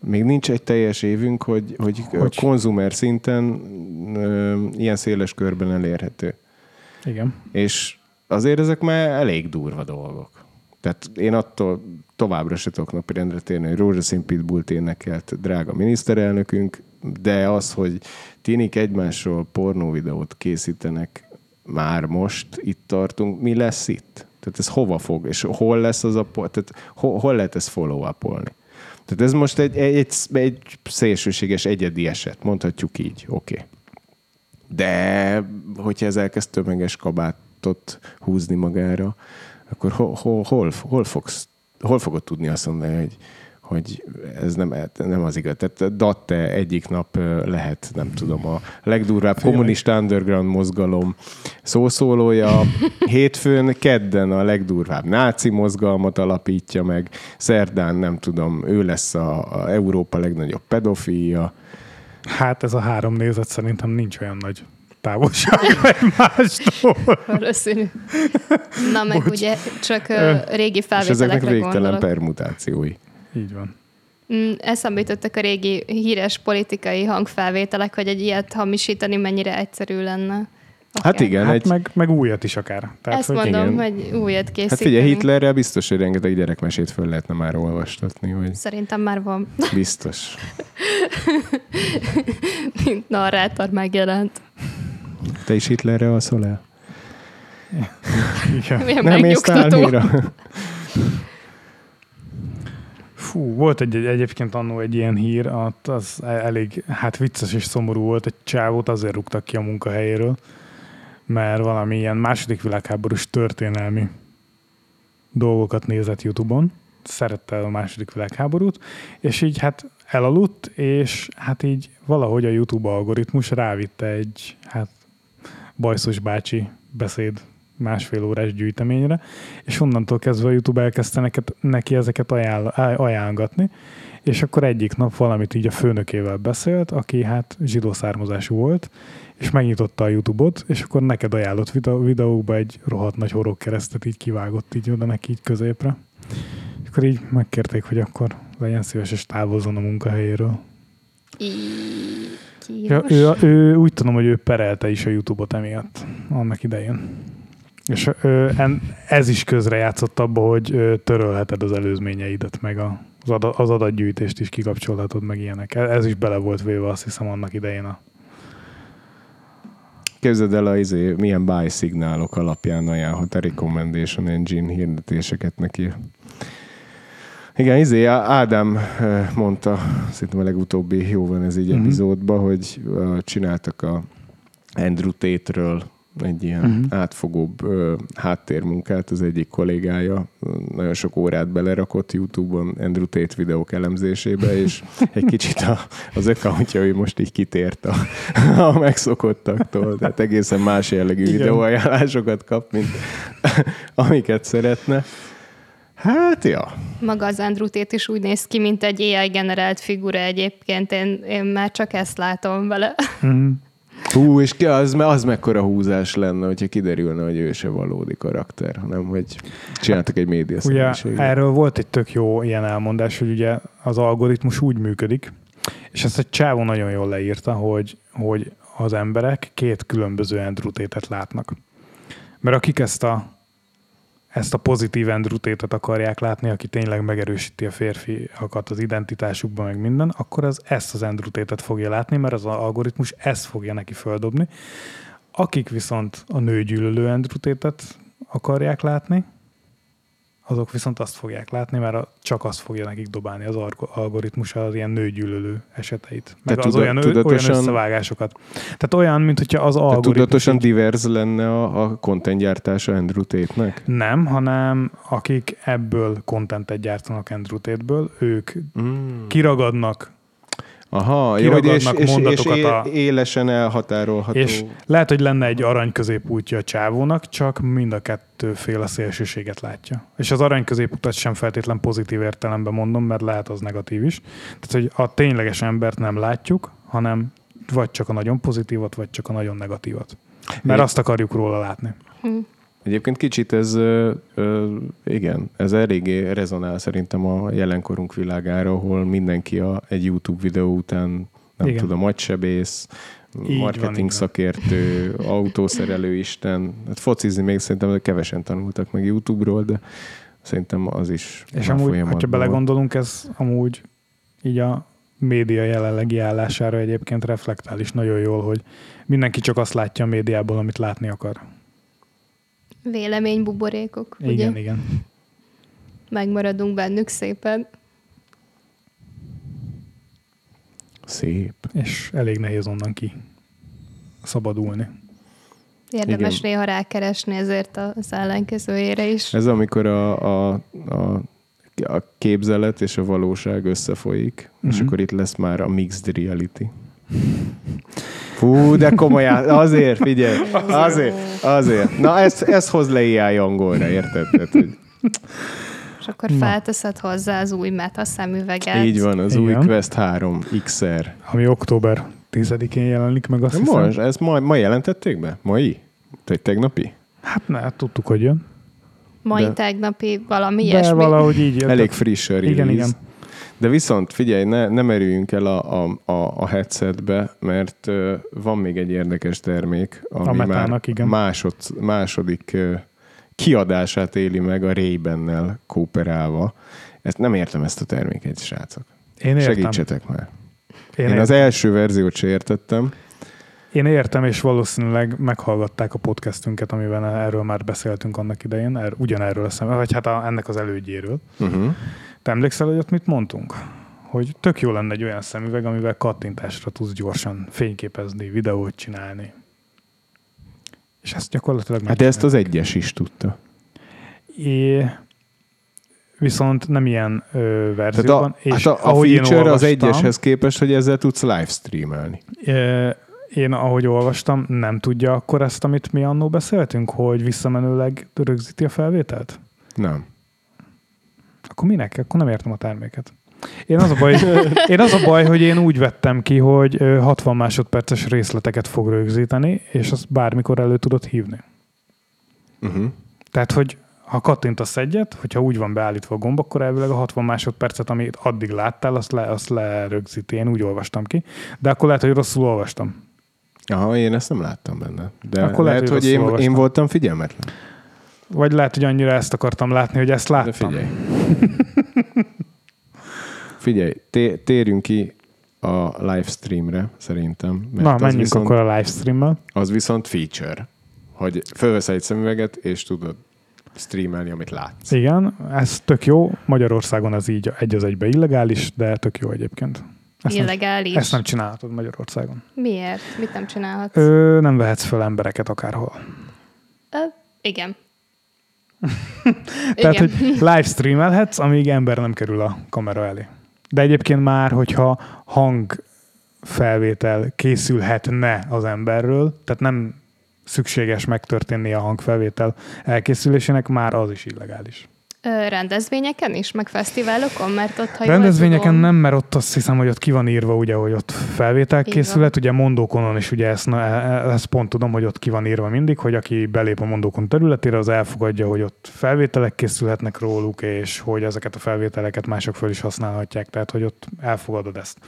Még nincs egy teljes évünk, hogy, hogy, Hogy? hogy? konzumer szinten ö, ilyen széles körben elérhető. Igen. És azért ezek már elég durva dolgok. Tehát én attól továbbra se tudok napirendre térni, hogy Rózsaszín Pitbullt énekelt drága miniszterelnökünk, de az, hogy tinik egymásról pornóvideót készítenek már most, itt tartunk, mi lesz itt? Tehát ez hova fog, és hol lesz az a, tehát hol, hol lehet ezt follow upolni? Tehát ez most egy, egy, egy szélsőséges egyedi eset, mondhatjuk így, oké. Okay. De hogyha ez elkezd tömeges kabátot húzni magára, akkor hol, hol, hol, hol, fogsz, hol fogod tudni azt mondani, hogy, hogy ez nem, nem az igaz. Tehát Datte egyik nap lehet, nem tudom, a legdurvább kommunista underground mozgalom szószólója, <laughs> hétfőn, kedden a legdurvább náci mozgalmat alapítja meg, szerdán, nem tudom, ő lesz a, a Európa legnagyobb pedofília, Hát ez a három nézet szerintem nincs olyan nagy távolság <laughs> egymástól. Valószínű. Na meg Bocs. ugye csak régi és ezeknek felvételekre végtelen gondolok. permutációi. Így van. Mm, Eszembe jutottak a régi híres politikai hangfelvételek, hogy egy ilyet hamisítani mennyire egyszerű lenne. Hát igen, Hát egy, meg, meg újat is akár. Tehát, Ezt hogy mondom, igen. hogy újat készíteni. hát figyelj, Hitlerrel biztos, hogy rengeteg gyerekmesét föl lehetne már olvastatni, hogy Szerintem már van, biztos. mint narrátor megjelent. Te is Hitlerre alszol el? igen. Milyen Nem mész? Fú, volt egy, egy, egyébként annó egy ilyen hír, az e- elég hát vicces és szomorú volt. Egy csávót azért rúgtak ki a munkahelyéről, mert valami ilyen második világháborús történelmi dolgokat nézett Youtube-on, szerette a második világháborút, és így hát elaludt, és hát így valahogy a YouTube algoritmus rávitte egy hát bajszos bácsi beszéd másfél órás gyűjteményre, és onnantól kezdve a YouTube elkezdte neked, neki ezeket ajánl, ajánlgatni, és akkor egyik nap valamit így a főnökével beszélt, aki hát zsidó származású volt, és megnyitotta a YouTube-ot, és akkor neked ajánlott videó, videókba egy rohadt nagy horog keresztet így kivágott így oda neki így középre. És akkor így megkérték, hogy akkor legyen szíves és távozzon a munkahelyéről. Í- Ja, kínos. ő, ő, úgy tudom, hogy ő perelte is a YouTube-ot emiatt annak idején. És ö, en, ez is közre játszott abba, hogy ö, törölheted az előzményeidet, meg a, az, ada, az adatgyűjtést is kikapcsolhatod, meg ilyenek. E- Ez is bele volt véve, azt hiszem, annak idején a Képzeld el, a, izé, milyen buy szignálok alapján ajánlhat a recommendation engine hirdetéseket neki. Igen, izé, Ádám mondta, szerintem a legutóbbi jó van ez így Mhm. epizódban, hogy csináltak a Andrew Tate-ről egy ilyen uh-huh. átfogóbb ö, háttérmunkát az egyik kollégája. Nagyon sok órát belerakott YouTube-on Andrew Tate videók elemzésébe, és egy kicsit a, az accountja most így kitért a, a megszokottaktól. Tehát egészen más jellegű Igen. videóajánlásokat kap, mint amiket szeretne. Hát, ja. Maga az Andrew Tate is úgy néz ki, mint egy AI generált figura egyébként. Én, én már csak ezt látom vele. Mhm. Hú, és ki az, az mekkora húzás lenne, hogyha kiderülne, hogy ő se valódi karakter, hanem hogy csináltak egy média Ugye erről volt egy tök jó ilyen elmondás, hogy ugye az algoritmus úgy működik, és ezt egy csávó nagyon jól leírta, hogy, hogy az emberek két különböző Andrew látnak. Mert akik ezt a, ezt a pozitív Andrew akarják látni, aki tényleg megerősíti a férfiakat az identitásukban, meg minden, akkor az ezt az Andrew fogja látni, mert az algoritmus ezt fogja neki földobni. Akik viszont a nőgyűlölő Andrew akarják látni, azok viszont azt fogják látni, mert csak azt fogja nekik dobálni az algoritmus az ilyen nőgyűlölő eseteit. Meg De az tuda- olyan, ö- olyan tudatosan- összevágásokat. Tehát olyan, mint hogyha az algoritmus... tudatosan divers lenne a, a content gyártása Andrew Tate-nek? Nem, hanem akik ebből contentet gyártanak Andrew Tate-ből, ők Mm. kiragadnak, Aha, jó, hogy és, és, és mondatokat é- a- élesen elhatárolható. és lehet, hogy lenne egy arany középútja a csávónak, csak mind a kettő fél a szélsőséget látja. És az arany középutat sem feltétlen pozitív értelemben mondom, mert lehet az negatív is. Tehát, hogy a tényleges embert nem látjuk, hanem vagy csak a nagyon pozitívat, vagy csak a nagyon negatívat. Mert É- azt akarjuk róla látni. Egyébként kicsit ez, ö, ö, igen, ez eléggé rezonál szerintem a jelenkorunk világára, ahol mindenki a, egy YouTube videó után, nem Igen. tudom, agysebész, Így marketing van, így van. szakértő, <laughs> autószerelő isten. Hát focizni még szerintem kevesen tanultak meg YouTube-ról, de szerintem az is És amúgy, hogyha van. belegondolunk, ez amúgy így a média jelenlegi állására egyébként reflektál is nagyon jól, hogy mindenki csak azt látja a médiából, amit látni akar. Véleménybuborékok, ugye? Igen, igen. Megmaradunk bennük szépen. Szép. És elég nehéz onnan ki szabadulni. Érdemes Igen. néha rákeresni ezért az ellenkezőjére is. Ez amikor a, a, a, a képzelet és a valóság összefolyik, uh-huh. és Mhm. akkor itt lesz már a mixed reality. Fú, de komolyan, azért, figyelj, azért, azért. Na, ezt, ezt hoz le AI angolra, érted? Tehát, hogy És akkor Na. felteszed hozzá az új meta szemüveget. így van, az Igen. új Quest 3 XR. Ami október 10-én jelenik meg, azt hiszem. Most, ezt ma, ma jelentették be? Mai? Te tegnapi? Hát ne, tudtuk, hogy jön. Mai De- tegnapi valami De ilyesmi. valahogy így jött. Elég friss a release. Igen, igen. De viszont figyelj, ne, ne merüljünk el a, a, a, a headsetbe, mert uh, van még egy érdekes termék, ami A már Metának, igen. másod, második uh, kiadását éli meg a Ray-Bennel kooperálva. Ezt nem értem ezt a terméket, srácok. Én értem. Segítsetek már. Én, Én értem. az első verziót se értettem. Én értem, és valószínűleg meghallgatták a podcastünket, amiben erről már beszéltünk annak idején, er, ugyanerről a szem, vagy hát a, ennek az elődjéről. Uh-huh. Te emlékszel, hogy ott mit mondtunk? Hogy tök jó lenne egy olyan szemüveg, amivel kattintásra tudsz gyorsan fényképezni, videót csinálni. És ezt gyakorlatilag Hát ezt az egyes is tudta. É, viszont nem ilyen ö, Tehát verzióban. a, hát a, a ahogy én feature az olvastam, egyeshez képest, hogy ezzel tudsz livestreamelni. ö, Én, ahogy olvastam, nem tudja akkor ezt, amit mi annó beszéltünk, hogy visszamenőleg rögzíti a felvételt? Nem. Akkor minek? Akkor nem értem a terméket. Én az a baj, <laughs> én az a baj, hogy én úgy vettem ki, hogy ö, 60 másodperces részleteket fog rögzíteni, és azt bármikor elő tudod hívni. Uh-huh. Tehát, hogy ha kattintasz egyet, hogyha úgy van beállítva a gomb, akkor elvileg a 60 másodpercet, amit addig láttál, azt, le, azt lerögzíti. Én úgy olvastam ki. De akkor lehet, hogy rosszul olvastam. Aha, én ezt nem láttam benne. De Akkor lehet, lehet, hogy hogy én, én voltam figyelmetlen. Vagy lehet, hogy annyira ezt akartam látni, hogy ezt De láttam. figyelj. <laughs> figyelj, té- térjünk ki a livestreamre, szerintem. Mert Na, az menjünk viszont, akkor a livestreammel. Az viszont feature, hogy fölveszel egy szemüveget, és tudod streamelni, amit látsz. Igen, ez tök jó. Magyarországon ez így egy az egybe illegális, de tök jó egyébként. Ezt nem, Illegális. ezt nem csinálhatod Magyarországon. Miért? Mit nem csinálhatsz? Ö, nem vehetsz fel embereket akárhol. Ö, igen. <laughs> Tehát, igen. hogy livestreamelhetsz, amíg ember nem kerül a kamera elé. De egyébként már, hogyha hangfelvétel készülhetne az emberről, tehát nem szükséges megtörténni a hangfelvétel elkészülésének, már az is illegális. Rendezvényeken is, meg fesztiválokon, mert ott, ha Rendezvényeken tudom, nem, mert ott azt hiszem, hogy ott ki van írva, ugye, hogy ott felvétel készület, ugye mondókonon is, ugye ezt, na, e- ezt pont tudom, hogy ott ki van írva mindig, hogy aki belép a mondókon területére, az elfogadja, hogy ott felvételek készülhetnek róluk, és hogy ezeket a felvételeket mások föl is használhatják, tehát hogy ott elfogadod ezt.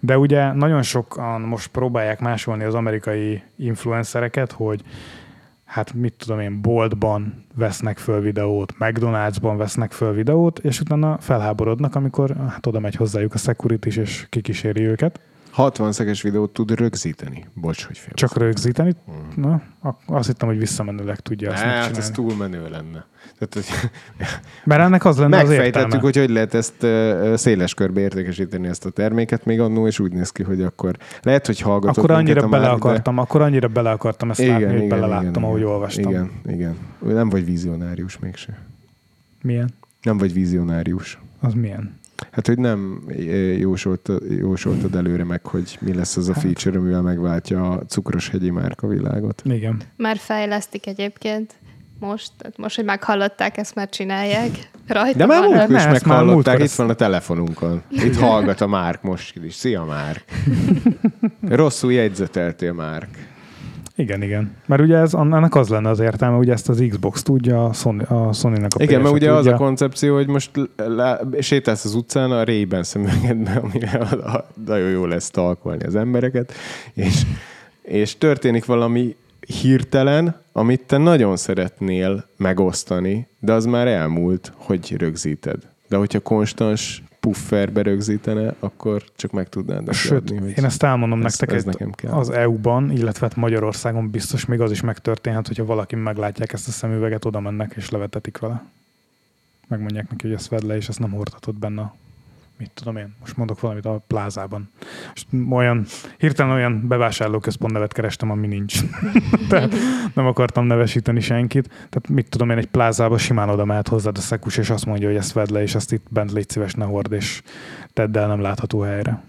De ugye nagyon sokan most próbálják másolni az amerikai influencereket, hogy hát mit tudom én, boltban vesznek föl videót, McDonald'sban vesznek föl videót, és utána felháborodnak, amikor hát oda megy hozzájuk a security és kikíséri őket. 60 szekes videót tud rögzíteni. Bocs, hogy fél. Csak rögzíteni. Na, ak- azt hittem, hogy visszamenőleg tudja Ne, hát megcsinálni. ez túl menő lenne. Tehát, hogy <laughs> Mert ennek az lenne az értelme. hogy hogy lehet ezt széles körbe értékesíteni ezt a terméket még annó, és úgy néz ki, hogy akkor lehet, hogy hallgatott Akkor annyira bele Márk, de- akartam, akkor annyira bele akartam ezt látni, hogy beleláttam, ahogy olvastam. Igen, igen. Nem vagy vizionárius mégse. Milyen? Nem vagy vizionárius. Az milyen? Hát, hogy nem ö, jósoltad, jósoltad előre meg, hogy mi lesz az a Hát. feature, amivel megváltja a cukros hegyi márka világot. Igen. Már fejlesztik egyébként most, tehát most, hogy meghallották, ezt már csinálják. Rajta De már múltkor is meghallották, itt van a telefonunkon. Itt hallgat a Márk most is. Szia, Márk! <laughs> Rosszul jegyzeteltél, Márk. Igen, igen. Mert ugye ez, annak az lenne az értelme, hogy ezt az Xbox tudja, a, Sony, a Sony-nak a Igen, mert ugye az tudja. a koncepció, hogy most lá, sétálsz az utcán a Ray-Ban szemüvegedbe, amivel nagyon jó lesz talkolni az embereket, és, és történik valami hirtelen, amit te nagyon szeretnél megosztani, de az már elmúlt, hogy rögzíted. De hogyha konstans pufferbe rögzítene, akkor csak meg tudnád neki Sőt, adni, hogy én ezt elmondom ez- nektek, ez nekem kell. az EU-ban, illetve hát Magyarországon biztos még az is megtörténhet, hogyha valaki meglátják ezt a szemüveget, oda mennek és levetetik vele. Megmondják neki, hogy ezt vedd le, és ezt nem hordhatod benne mit tudom én, most mondok valamit a plázában. Most olyan, hirtelen olyan bevásárlóközpont nevet kerestem, ami nincs. <laughs> Tehát nem akartam nevesíteni senkit. Tehát mit tudom én, egy plázába simán oda mehet hozzád a szekus, és azt mondja, hogy ezt vedd le, és ezt itt bent légy szíves, ne hord, és tedd el nem látható helyre.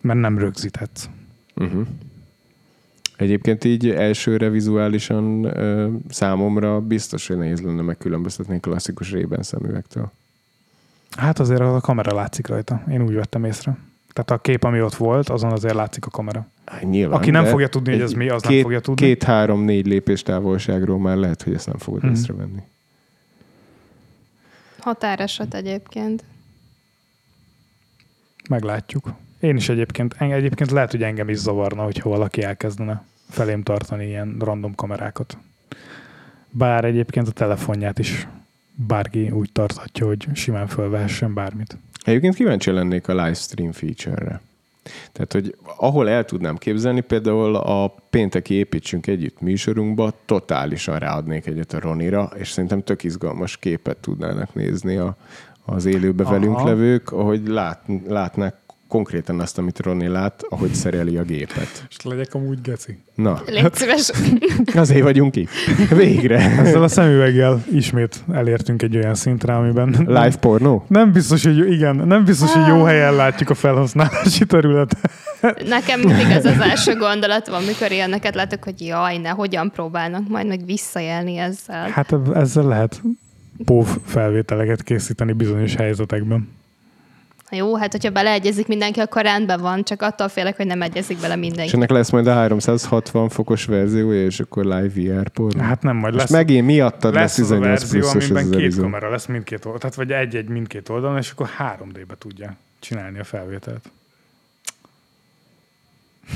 Mert nem rögzíthetsz. Uh-huh. Egyébként így elsőre vizuálisan ö, számomra biztos, hogy nehéz lenne megkülönböztetni klasszikus rében szemüvegtől. Hát azért a kamera látszik rajta. Én úgy vettem észre. Tehát a kép, ami ott volt, azon azért látszik a kamera. Hát, nyilván, Aki nem fogja tudni, hogy ez mi, az nem két, fogja tudni. Két, három, négy lépés távolságról már lehet, hogy ezt nem fogod Mhm. mm. észrevenni. Határeset egyébként. Meglátjuk. Én is egyébként, egyébként lehet, hogy engem is zavarna, hogyha valaki elkezdene felém tartani ilyen random kamerákat. Bár egyébként a telefonját is bárki úgy tarthatja, hogy simán fölvehessen bármit. Egyébként kíváncsi lennék a livestream feature-re. Tehát, hogy ahol el tudnám képzelni, például a pénteki építsünk együtt műsorunkba totálisan ráadnék egyet a Ronira, és szerintem tök izgalmas képet tudnának nézni a, az élőbe Aha. velünk levők, ahogy lát, látnák konkrétan azt, amit Roni lát, ahogy szereli a gépet. És legyek amúgy geci. Na, Légy szíves. <laughs> azért vagyunk itt. Végre. Ezzel a szemüveggel ismét elértünk egy olyan szintre, amiben Live pornó? nem biztos, hogy igen, nem biztos, hogy jó helyen látjuk a felhasználási területet. Nekem mindig ez az első gondolatom, amikor ilyeneket látok, hogy jaj, ne, hogyan próbálnak majd meg visszajelni ezzel. Hát ezzel lehet POV felvételeket készíteni bizonyos helyzetekben. Jó, hát hogyha beleegyezik mindenki, akkor rendben van, csak attól félek, hogy nem egyezik bele És mindenki. ennek lesz majd a 360 fokos verziója, és akkor live VR pornó. Hát nem, majd lesz, megint miattad lesz lesz az a 18 verzió, pluszos amiben két Arizona. kamera lesz mindkét oldalon, tehát vagy egy-egy mindkét oldalon, és akkor 3D-be tudja csinálni a felvételt.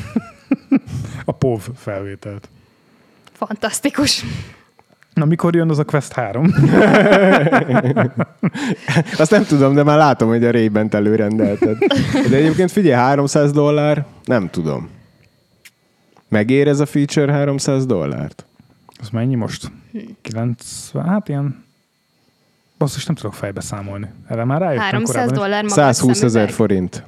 <laughs> a POV felvételt. Fantasztikus. Na, mikor jön az a Quest 3? <laughs> Azt nem tudom, de már látom, hogy a Ray-Bent előrendelted. De egyébként figyelj, 300 dollár, nem tudom. Megér ez a feature 300 dollárt? Az mennyi most? 90, hát ilyen Basszus, nem tudok fejbe számolni. Erre már rájöttem 300 korábban dollár magas 120 ezer forint.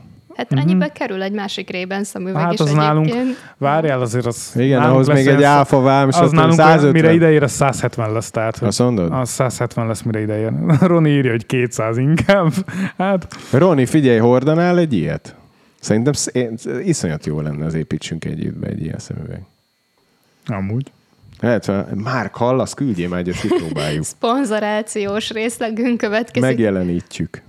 Hát ennyibe kerül egy másik rében szemüveg Hát is az nálunk, egyébként. várjál azért az... Igen, nálunk ahhoz még egy áfa vám, Az stb. nálunk 150. mire ideér, az 170 lesz, tehát Azt mondod? az 170 lesz, mire ideér. <laughs> Roni írja, hogy 200 inkább. <laughs> Hát, Roni, figyelj, hordanál egy ilyet? Szerintem iszonyat jó lenne az építsünk együttbe egy ilyen szemüveg. amúgy. Lehet, Márk, hallasz, küldjél már egyet, kipróbáljuk. <laughs> Szponzorációs részlegünk következik. Megjelenítjük.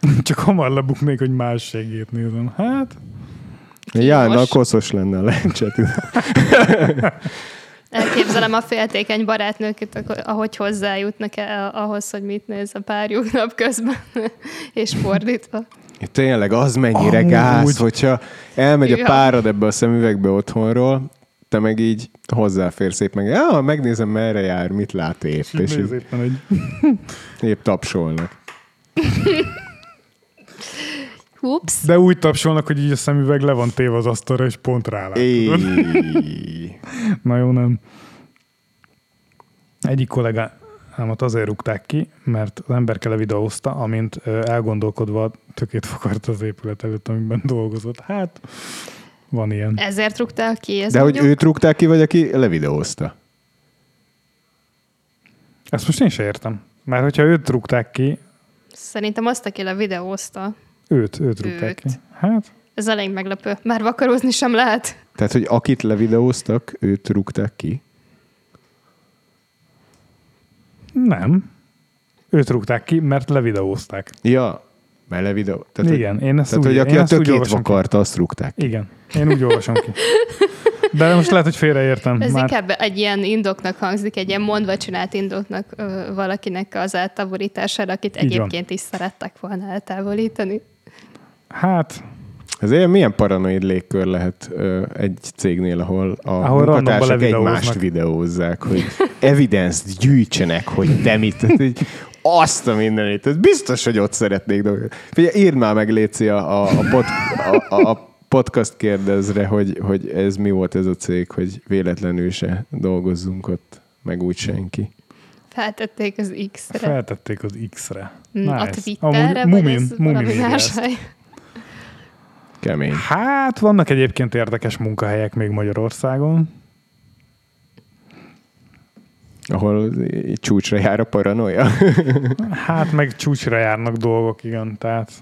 <laughs> Csak hamar lebuknék, hogy más segít nézem. Hát, Járna, koszos lenne a lencse. <laughs> Elképzelem a féltékeny barátnőket, ahogy hozzájutnak el ahhoz, hogy mit néz a párjuk napközben, <laughs> és fordítva. Tényleg, az mennyire Amúgy. gáz, hogyha elmegy a Ja. párad ebbe a szemüvegbe otthonról, te meg így hozzáférsz szép meg, ja, megnézem merre jár, mit lát épp, és néz így éppen, hogy épp tapsolnak. Ups. de úgy tapsolnak, hogy így a szemüveg le van téve az asztalra, és pont rá. <laughs> Na jó, nem. Egyik kollégámat azért rúgták ki, mert az emberke levideózta, amint elgondolkodva tökét fakart az épület előtt, amiben dolgozott. Hát, van ilyen. Ezért rúgtál ki? Ez De hogy mondjuk- őt rúgták ki, vagy aki levideózta? Ezt most én sem értem. Mert hogyha őt rúgták ki, Szerintem azt, aki levideózta. Őt, őt rúgták Őt. ki. Hát, Ez elég meglepő. Már vakarózni sem lehet. Tehát, hogy akit levideóztak, őt rúgták ki? nem. Őt rúgták ki, mert levideózták. Ja, mert levideó. Tehát, Igen, én ezt Tehát, úgy, hogy aki én a tökét ki. vakarta, azt rúgták. Igen, én úgy olvasom ki. De most lehet, hogy félreértem. Ez Már inkább egy ilyen indoknak hangzik, egy ilyen mondva csinált indoknak ö, valakinek az eltávolítására, akit Így van. egyébként is szerettek volna eltávolítani. Hát, Ez ilyen milyen paranoid légkör lehet ö, egy cégnél, ahol a Ahol munkatársak egymást videózzák, hogy evidence gyűjtsenek, hogy te mit. Tehát, azt a mindenit. Ez biztos, hogy ott szeretnék dolgozni. Figyelj, írd már meg, Léci, a, a, pod, a, a podcast kérdezre, hogy, hogy ez mi volt ez a cég, hogy véletlenül se dolgozzunk ott, meg úgy senki. Feltették az X-re. feltették az X-re. Mm, A Nice. Twitterre, Amúgy vagy Mumin, ez Mumin valami más hely? Kemény. Hát vannak egyébként érdekes munkahelyek még Magyarországon. Ahol csúcsra jár a paranoia. <laughs> Hát meg csúcsra járnak dolgok, igen, tehát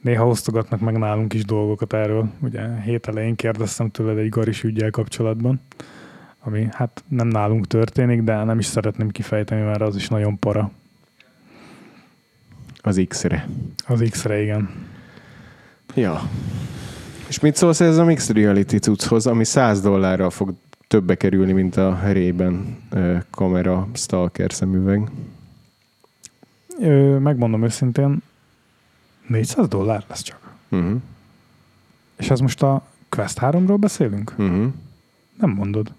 néha osztogatnak meg nálunk is dolgokat erről. Ugye hét elején kérdeztem tőled egy garis ügyel kapcsolatban, ami hát nem nálunk történik, de nem is szeretném kifejteni, mert az is nagyon para. Az X-re. Az X-re, igen. Ja. És mit szólsz ez a Mixed Reality cucchoz, ami 100 dollárral fog többe kerülni, mint a ö, kamera stalker szemüveg? Ö, megmondom őszintén, 400 dollár lesz csak. Uh-huh. És ez most a Quest 3-ról beszélünk? Uh-huh. Nem mondod.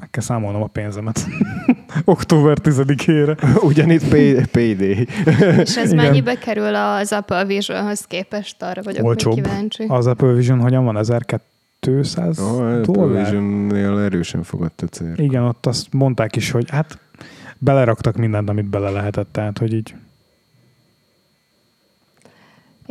Meg kell számolnom a pénzemet. <laughs> Október 10-ére. <laughs> Ugyanitt pay, payday. És ez Igen. mennyibe kerül az Apple Visionhoz képest? Arra vagyok Olcsóbb. kíváncsi. Az Apple Vision hogyan van? 1200 Oh, dollár? Vision-nél erősen fogott a cél. Igen, ott azt mondták is, hogy hát beleraktak mindent, amit bele lehetett, tehát hogy így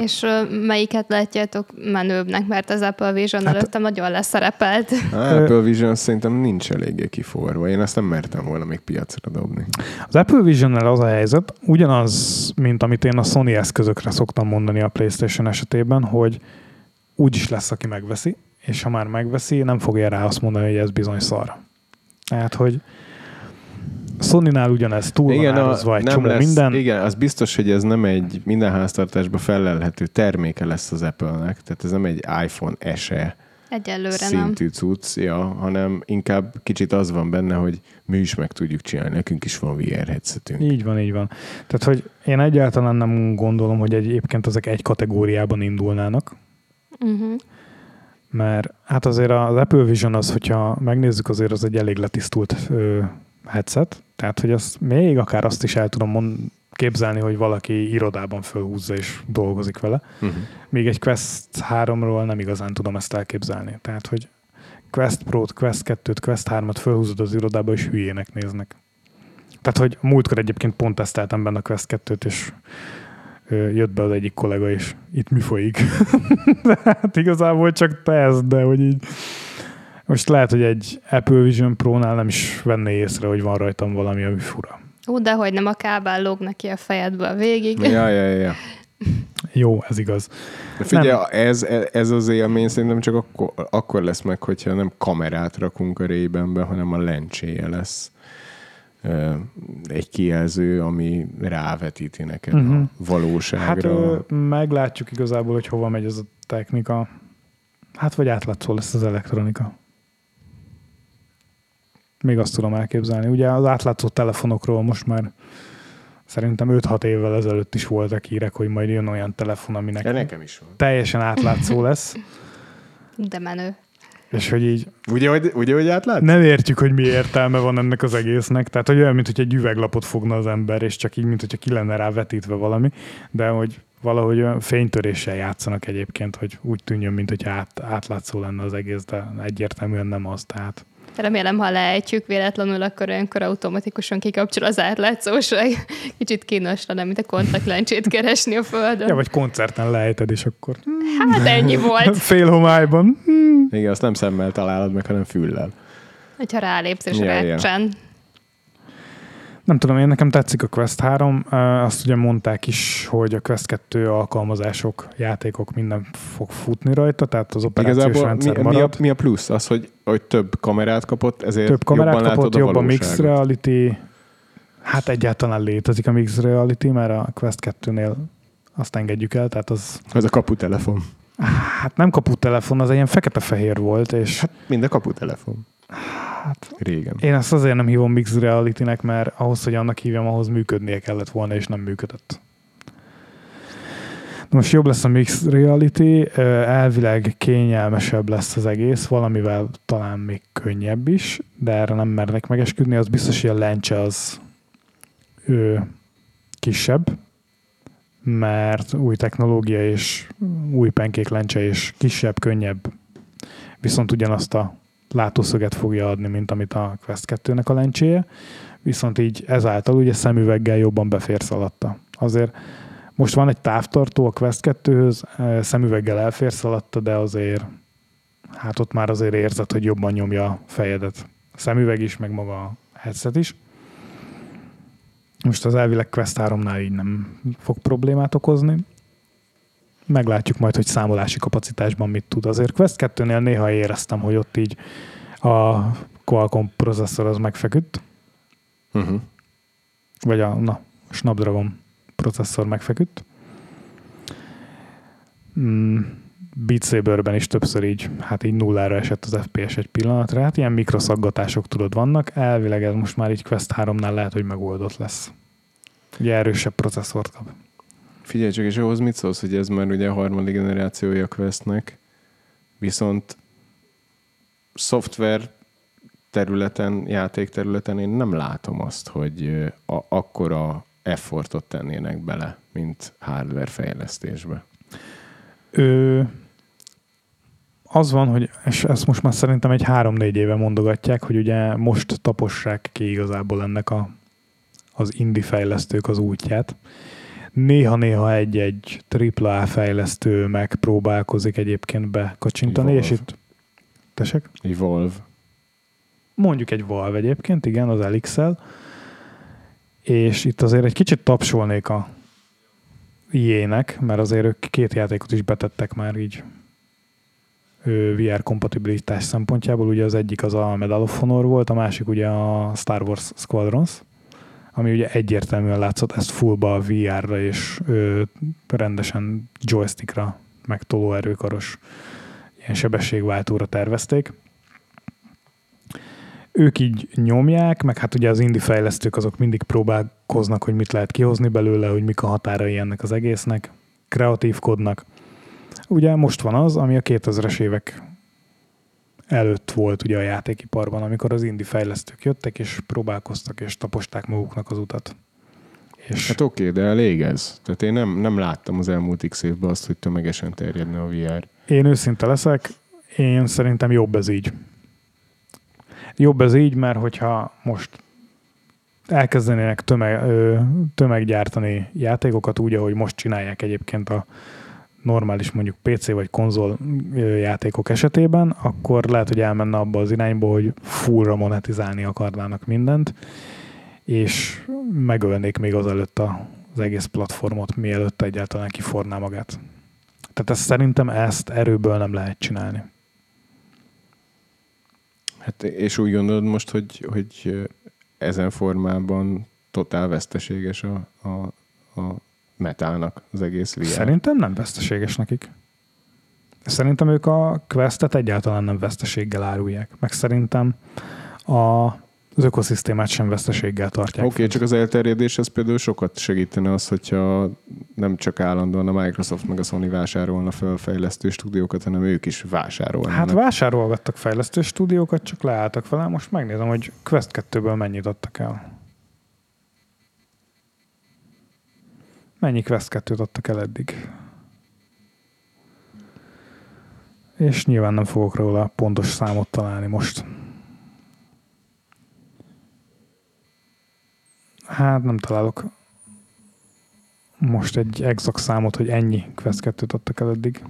És melyiket látjátok menőbbnek, mert az Apple Vision Hát- hát, előttem nagyon leszerepelt. A Apple Vision szerintem nincs eléggé kiforva. Én ezt nem mertem volna még piacra dobni. Az Apple vision az a helyzet, ugyanaz, mint amit én a Sony eszközökre szoktam mondani a PlayStation esetében, hogy úgy is lesz, aki megveszi, és ha már megveszi, nem fogja rá azt mondani, hogy ez bizony szar. Tehát, hogy Sony-nál ugyanez túl van árazva egy csomó minden. Igen, az biztos, hogy ez nem egy minden háztartásba felelhető terméke lesz az Apple-nek, tehát ez nem egy iPhone SE Egyelőre nem. szintű cucc, ja, hanem inkább kicsit az van benne, hogy mi is meg tudjuk csinálni, nekünk is van VR headsetünk. Így van, így van. Tehát, hogy én egyáltalán nem gondolom, hogy egyébként ezek egy kategóriában indulnának, Uh-huh. mert hát azért az Apple Vision az, hogyha megnézzük, azért az egy elég letisztult ö, headset, tehát hogy azt még akár azt is el tudom mond, képzelni, hogy valaki irodában fölhúzza és dolgozik vele. Uh-huh. Még egy Quest 3-ról nem igazán tudom ezt elképzelni. Tehát, hogy Quest Pro-t, Quest 2-t, Quest 3-at fölhúzod az irodába, és hülyének néznek. Tehát, hogy múltkor egyébként pont teszteltem benne a Quest 2-t, és jött be az egyik kollega, és itt mi folyik. <laughs> hát igazából csak tesz, de hogy így most lehet, hogy egy Apple Vision Pro-nál nem is venné észre, hogy van rajtam valami, ami fura. Ú, de hogy nem a kábel lóg neki a fejedből végig. Ja, ja, ja. Jó, ez igaz. De figyelj, ez, ez az élmény szerintem csak akkor, akkor lesz meg, hogyha nem kamerát rakunk a rébenbe, hanem a lencséje lesz egy kijelző, ami rávetíti neked uh-huh. Mhm. a valóságra. Hát meglátjuk igazából, hogy hova megy ez a technika. Hát vagy átlátszó lesz az elektronika. Még azt tudom elképzelni. Ugye az átlátszó telefonokról most már szerintem 5-6 évvel ezelőtt is voltak hírek, hogy majd jön olyan telefon, aminek De nekem is van. teljesen átlátszó lesz, De menő. és hogy így Ugye, hogy, ugye, hogy átlát? nem értjük, hogy mi értelme van ennek az egésznek. Tehát, hogy olyan, mint hogy egy üveglapot fogna az ember, és csak így, mint hogyha ki lenne rá vetítve valami, de hogy valahogy olyan fénytöréssel játszanak egyébként, hogy úgy tűnjön, mint hogy át, átlátszó lenne az egész, de egyértelműen nem az. Tehát Remélem, ha leejtjük véletlenül, akkor olyankor automatikusan kikapcsol az átlátszóság. Kicsit kínos lenne, mint a kontaktlencsét keresni a földön. ja, vagy koncerten lejted, és akkor Hát ennyi volt, <laughs> fél homályban. Igen, azt nem szemmel találod meg, hanem füllel. hogyha rálépsz és Ja, ja. Nem tudom, én nekem tetszik a Quest 3, Ö, azt ugye mondták is, hogy a Quest 2 alkalmazások, játékok minden fog futni rajta, tehát az operációs Igazából rendszer mi, mi, a, marad. mi a plusz? Az, hogy, hogy több kamerát kapott, ezért több kamerát jobban kapott, jobb a mixed reality. Hát egyáltalán létezik a mixed reality, mert a Quest 2-nél azt engedjük el, tehát az, Az a kaputelefon. hát nem kaputelefon, az egy ilyen fekete-fehér volt, és hát, Mind a kaputelefon. Hát Régen. én ezt azért nem hívom mixed reality-nek, mert ahhoz, hogy annak hívjam, ahhoz működnie kellett volna, és nem működött. Most jobb lesz a mixed reality, elvileg kényelmesebb lesz az egész, valamivel talán még könnyebb is, de erre nem mernek megesküdni, az biztos, hogy a lencse az ő, kisebb, mert új technológia és új penkék lencse és kisebb, könnyebb, viszont ugyanazt a látószöget fogja adni, mint amit a Quest 2-nek a lencséje, viszont így ezáltal ugye szemüveggel jobban beférsz alatta. Azért most van egy távtartó a Quest 2-höz, eh, szemüveggel elférsz alatta, de azért hát ott már azért érzed, hogy jobban nyomja a fejedet. A szemüveg is, meg maga a headset is. Most az elvileg Quest 3-nál így nem fog problémát okozni. Meglátjuk majd, hogy számolási kapacitásban mit tud. Azért Quest 2-nél néha éreztem, hogy ott így a Qualcomm processzor az megfeküdt, Uh-huh. vagy a na, Snapdragon processzor megfeküdt. Mm, Beat Saberben is többször így, hát így nullára esett az FPS egy pillanatra. Hát ilyen mikroszaggatások tudod vannak. Elvileg ez most már így Quest 3-nál lehet, hogy megoldott lesz. ugye erősebb processzort kap. Figyelj csak, és ahhoz mit szólsz, hogy ez már ugye a harmadik generációja Questnek, viszont szoftver területen, játék területen én nem látom azt, hogy ö, a, akkora effortot tennének bele, mint hardware fejlesztésbe. Ő, az van, hogy, és ezt most már szerintem egy három-négy éve mondogatják, hogy ugye most tapossák ki igazából ennek a, az indie fejlesztők az útját. Néha-néha egy-egy AAA fejlesztő megpróbálkozik egyébként bekacsintani, és Evolve. itt tesek? Evolve. mondjuk egy Valve egyébként, igen, az Elixel, és itt azért egy kicsit tapsolnék a EA-nek, mert azért ők két játékot is betettek már így VR kompatibilitás szempontjából. Ugye az egyik az a Medal of Honor volt, a másik ugye a Star Wars Squadrons, ami ugye egyértelműen látszott ezt fullba a VR-ra és ö, rendesen joystickra, meg tolóerőkaros ilyen sebességváltóra tervezték ők így nyomják, meg hát ugye az indie fejlesztők azok mindig próbálkoznak, hogy mit lehet kihozni belőle, hogy mik a határai ennek az egésznek, kreatívkodnak. Ugye most van az, ami a 2000-es évek előtt volt ugye a játékiparban, amikor az indie fejlesztők jöttek, és próbálkoztak, és taposták maguknak az utat. És Hát oké, de elég ez. Tehát én nem, nem láttam az elmúlt x évben azt, hogy tömegesen terjedne a VR. Én őszinte leszek, én szerintem jobb ez így. Jobb ez így, mert hogyha most elkezdenének tömeg, ö, tömeggyártani játékokat úgy, ahogy most csinálják egyébként a normális mondjuk PC vagy konzol játékok esetében, akkor lehet, hogy elmenne abba az irányba, hogy fullra monetizálni akarnának mindent, és megölnék még azelőtt az egész platformot, mielőtt egyáltalán kiforná magát. Tehát ezt szerintem ezt erőből nem lehet csinálni. Hát és úgy gondolod most, hogy, hogy ezen formában totál veszteséges a, a, a metának az egész VR. Szerintem nem veszteséges nekik. Szerintem ők a questet egyáltalán nem veszteséggel árulják. Meg szerintem a, az ökoszisztémát sem veszteséggel tartják. Oké, okay, csak az elterjedéshez például sokat segítene az, hogyha nem csak állandóan a Microsoft meg a Sony vásárolna fel fejlesztő stúdiókat, hanem ők is vásárolnának. Hát vásárolgattak fejlesztő stúdiókat, csak leálltak vele. Most megnézem, hogy Quest 2-ből mennyit adtak el. Mennyi Quest 2-t adtak el eddig? És nyilván nem fogok róla pontos számot találni most. Hát nem találok most egy exakt számot, hogy ennyi Quest 2-t adtak el eddig.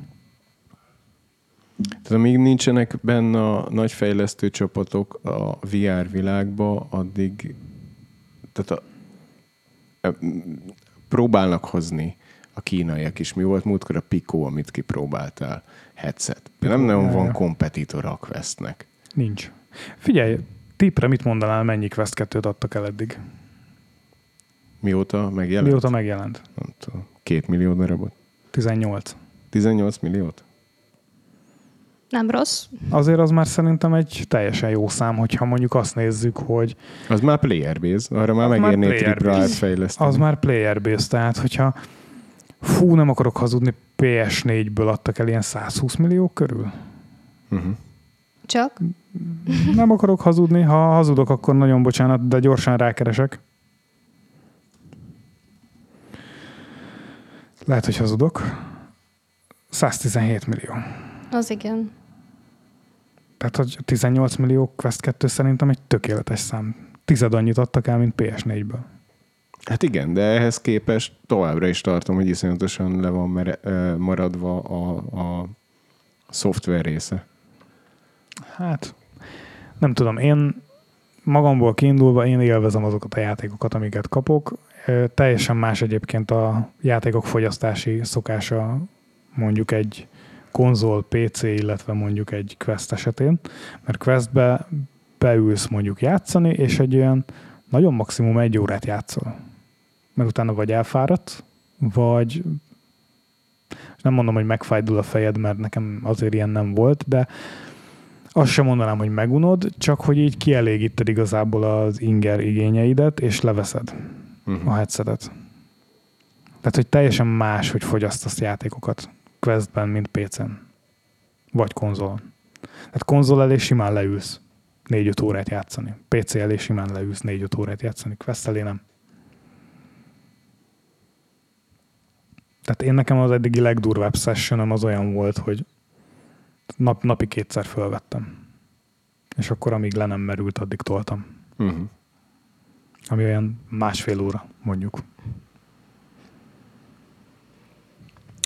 Tehát amíg nincsenek benne a nagy fejlesztő csapatok a VR világba, addig tehát a, próbálnak hozni a kínaiak is. Mi volt múltkor a Pico, amit kipróbáltál? Headset. Pico, nem nagyon van kompetitor a Questnek. Nincs. Figyelj, tipre mit mondanál, mennyi Quest 2-t adtak el eddig? Mióta megjelent? Mióta megjelent? Nem tudom. Két millió darabot? 18. 18 milliót? Nem rossz. Azért az már szerintem egy teljesen jó szám, hogyha mondjuk azt nézzük, hogy Az már player base, arra már megérné triple fejleszteni. az már player base, tehát hogyha fú, nem akarok hazudni, PS4-ből adtak el ilyen 120 millió körül. Uh-huh. Csak Nem akarok hazudni, ha hazudok, akkor nagyon bocsánat, de gyorsan rákeresek. Lehet, hogy hazudok. 117 millió. az igen. Tehát, hogy 18 millió Quest 2 szerintem egy tökéletes szám. Tized annyit adtak el, mint PS4-ből. Hát igen, de ehhez képest továbbra is tartom, hogy iszonyatosan le van mere, maradva a, a szoftver része. Hát, nem tudom, én magamból kiindulva én élvezem azokat a játékokat, amiket kapok. Teljesen más egyébként a játékok fogyasztási szokása mondjuk egy konzol, PC, illetve mondjuk egy Quest esetén, mert Questbe beülsz mondjuk játszani, és egy olyan nagyon maximum egy órát játszol. Mert utána vagy elfáradt, vagy nem mondom, hogy megfájdul a fejed, mert nekem azért ilyen nem volt, de azt sem mondanám, hogy megunod, csak hogy így kielégíted igazából az inger igényeidet, és leveszed. uh-huh. a headsetet. Tehát, hogy teljesen más, hogy fogyasztasz játékokat Questben, mint PC-n. Vagy konzolon. Tehát konzol elé simán leülsz 4-5 órát játszani. PC elé simán leülsz 4-5 órát játszani. Quest elé nem. Tehát én nekem az eddigi legdurvább sessionom az olyan volt, hogy nap, napi kétszer fölvettem. És akkor amíg le nem merült, addig toltam. Uh-huh. Ami olyan másfél óra, mondjuk.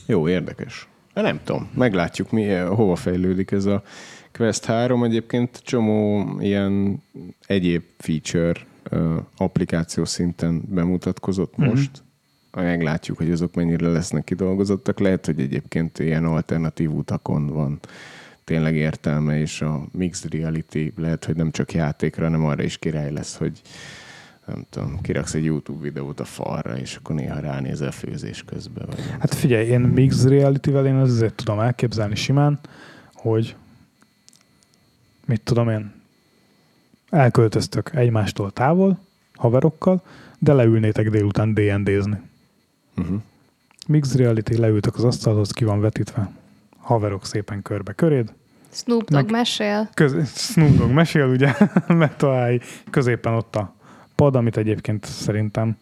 Jó, érdekes. Nem tudom, meglátjuk, mi, hova fejlődik ez a Quest 3. Egyébként csomó ilyen egyéb feature applikáció szinten bemutatkozott Mhm. most. Meglátjuk, hogy azok mennyire lesznek kidolgozottak. Lehet, hogy egyébként ilyen alternatív utakon van tényleg értelme, és a mixed reality lehet, hogy nem csak játékra, hanem arra is király lesz, hogy nem tudom, kiraksz egy YouTube videót a falra, és akkor néha ránézel főzés közben. Vagy Hát figyelj, én mixed reality-vel én azért tudom elképzelni simán, hogy mit tudom én, elköltöztök egymástól távol, haverokkal, de leülnétek délután D&D-zni. Uh-huh. Mixed reality, leültek az asztalhoz, ki van vetítve, haverok szépen körbe köréd, Snoop Dogg mesél. Köz, Snoop Dogg mesél, ugye, <laughs> megtalálj középen ott a pad, amit egyébként szerintem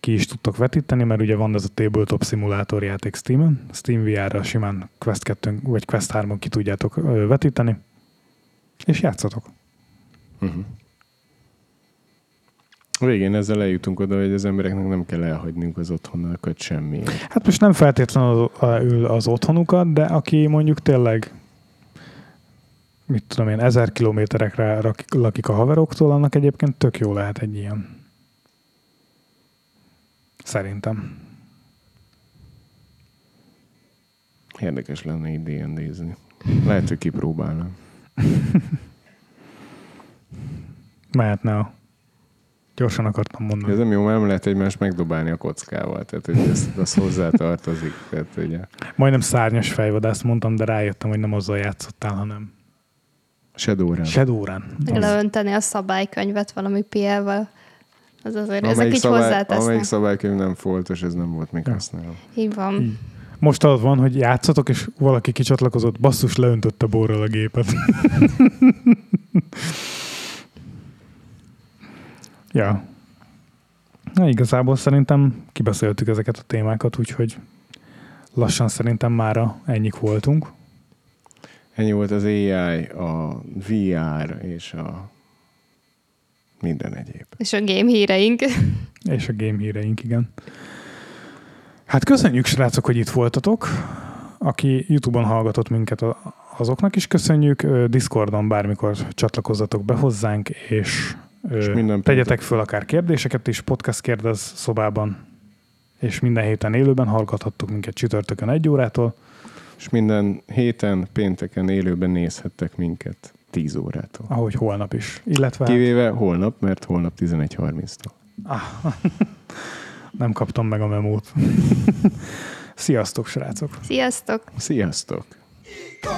ki is tudtok vetíteni, mert ugye van ez a tabletop szimulátor játék Steam-en, Steam VR-ra simán Quest 2 vagy Quest 3-on ki tudjátok vetíteni, és játszatok. Uh-huh. Végén ezzel eljutunk oda, hogy az embereknek nem kell elhagyniuk az otthonakat semmiért. Hát most nem feltétlenül az, ül az otthonukat, de aki mondjuk tényleg mit tudom én, ezer kilométerekre lakik a haveroktól, annak egyébként tök jó lehet egy ilyen. Szerintem. Érdekes lenne így D&D-zni. Lehet, hogy kipróbálnám. Mehetne a... Gyorsan akartam mondani. ez nem jó, mert nem lehet egymást megdobálni a kockával. Tehát, hogy ez, az hozzá tartozik. Tehát, ugye, Majdnem szárnyas fejvadászt mondtam, de rájöttem, hogy nem azzal játszottál, hanem Shadowrun. Shadowrun. Meg leönteni a szabálykönyvet valami PL-vel. Az azért, ezek Amelyik, így szabály, hozzátesznek. amelyik szabálykönyv nem foltos, ez nem volt még Ja. használva. Így van. Így. Most az van, hogy játszatok, és valaki kicsatlakozott, basszus, leöntötte borral a gépet. <laughs> ja. Na, igazából szerintem kibeszéltük ezeket a témákat, úgyhogy lassan szerintem mára ennyik voltunk. Ennyi volt az AI, a VR és a minden egyéb. És a game híreink. És a game híreink, igen. Hát köszönjük, srácok, hogy itt voltatok. Aki YouTube-on hallgatott minket, azoknak is köszönjük. Discordon bármikor csatlakozzatok be hozzánk, és, És minden tegyetek föl akár kérdéseket is, podcast kérdez szobában, és minden héten élőben hallgathattok minket csütörtökön egy órától. És minden héten, pénteken élőben nézhettek minket 10 órától. ahogy holnap is. Illetve hát, Kivéve holnap, mert holnap 11.30-tól. <laughs> nem kaptam meg a memót. <laughs> Sziasztok, srácok! Sziasztok! Sziasztok! Ti,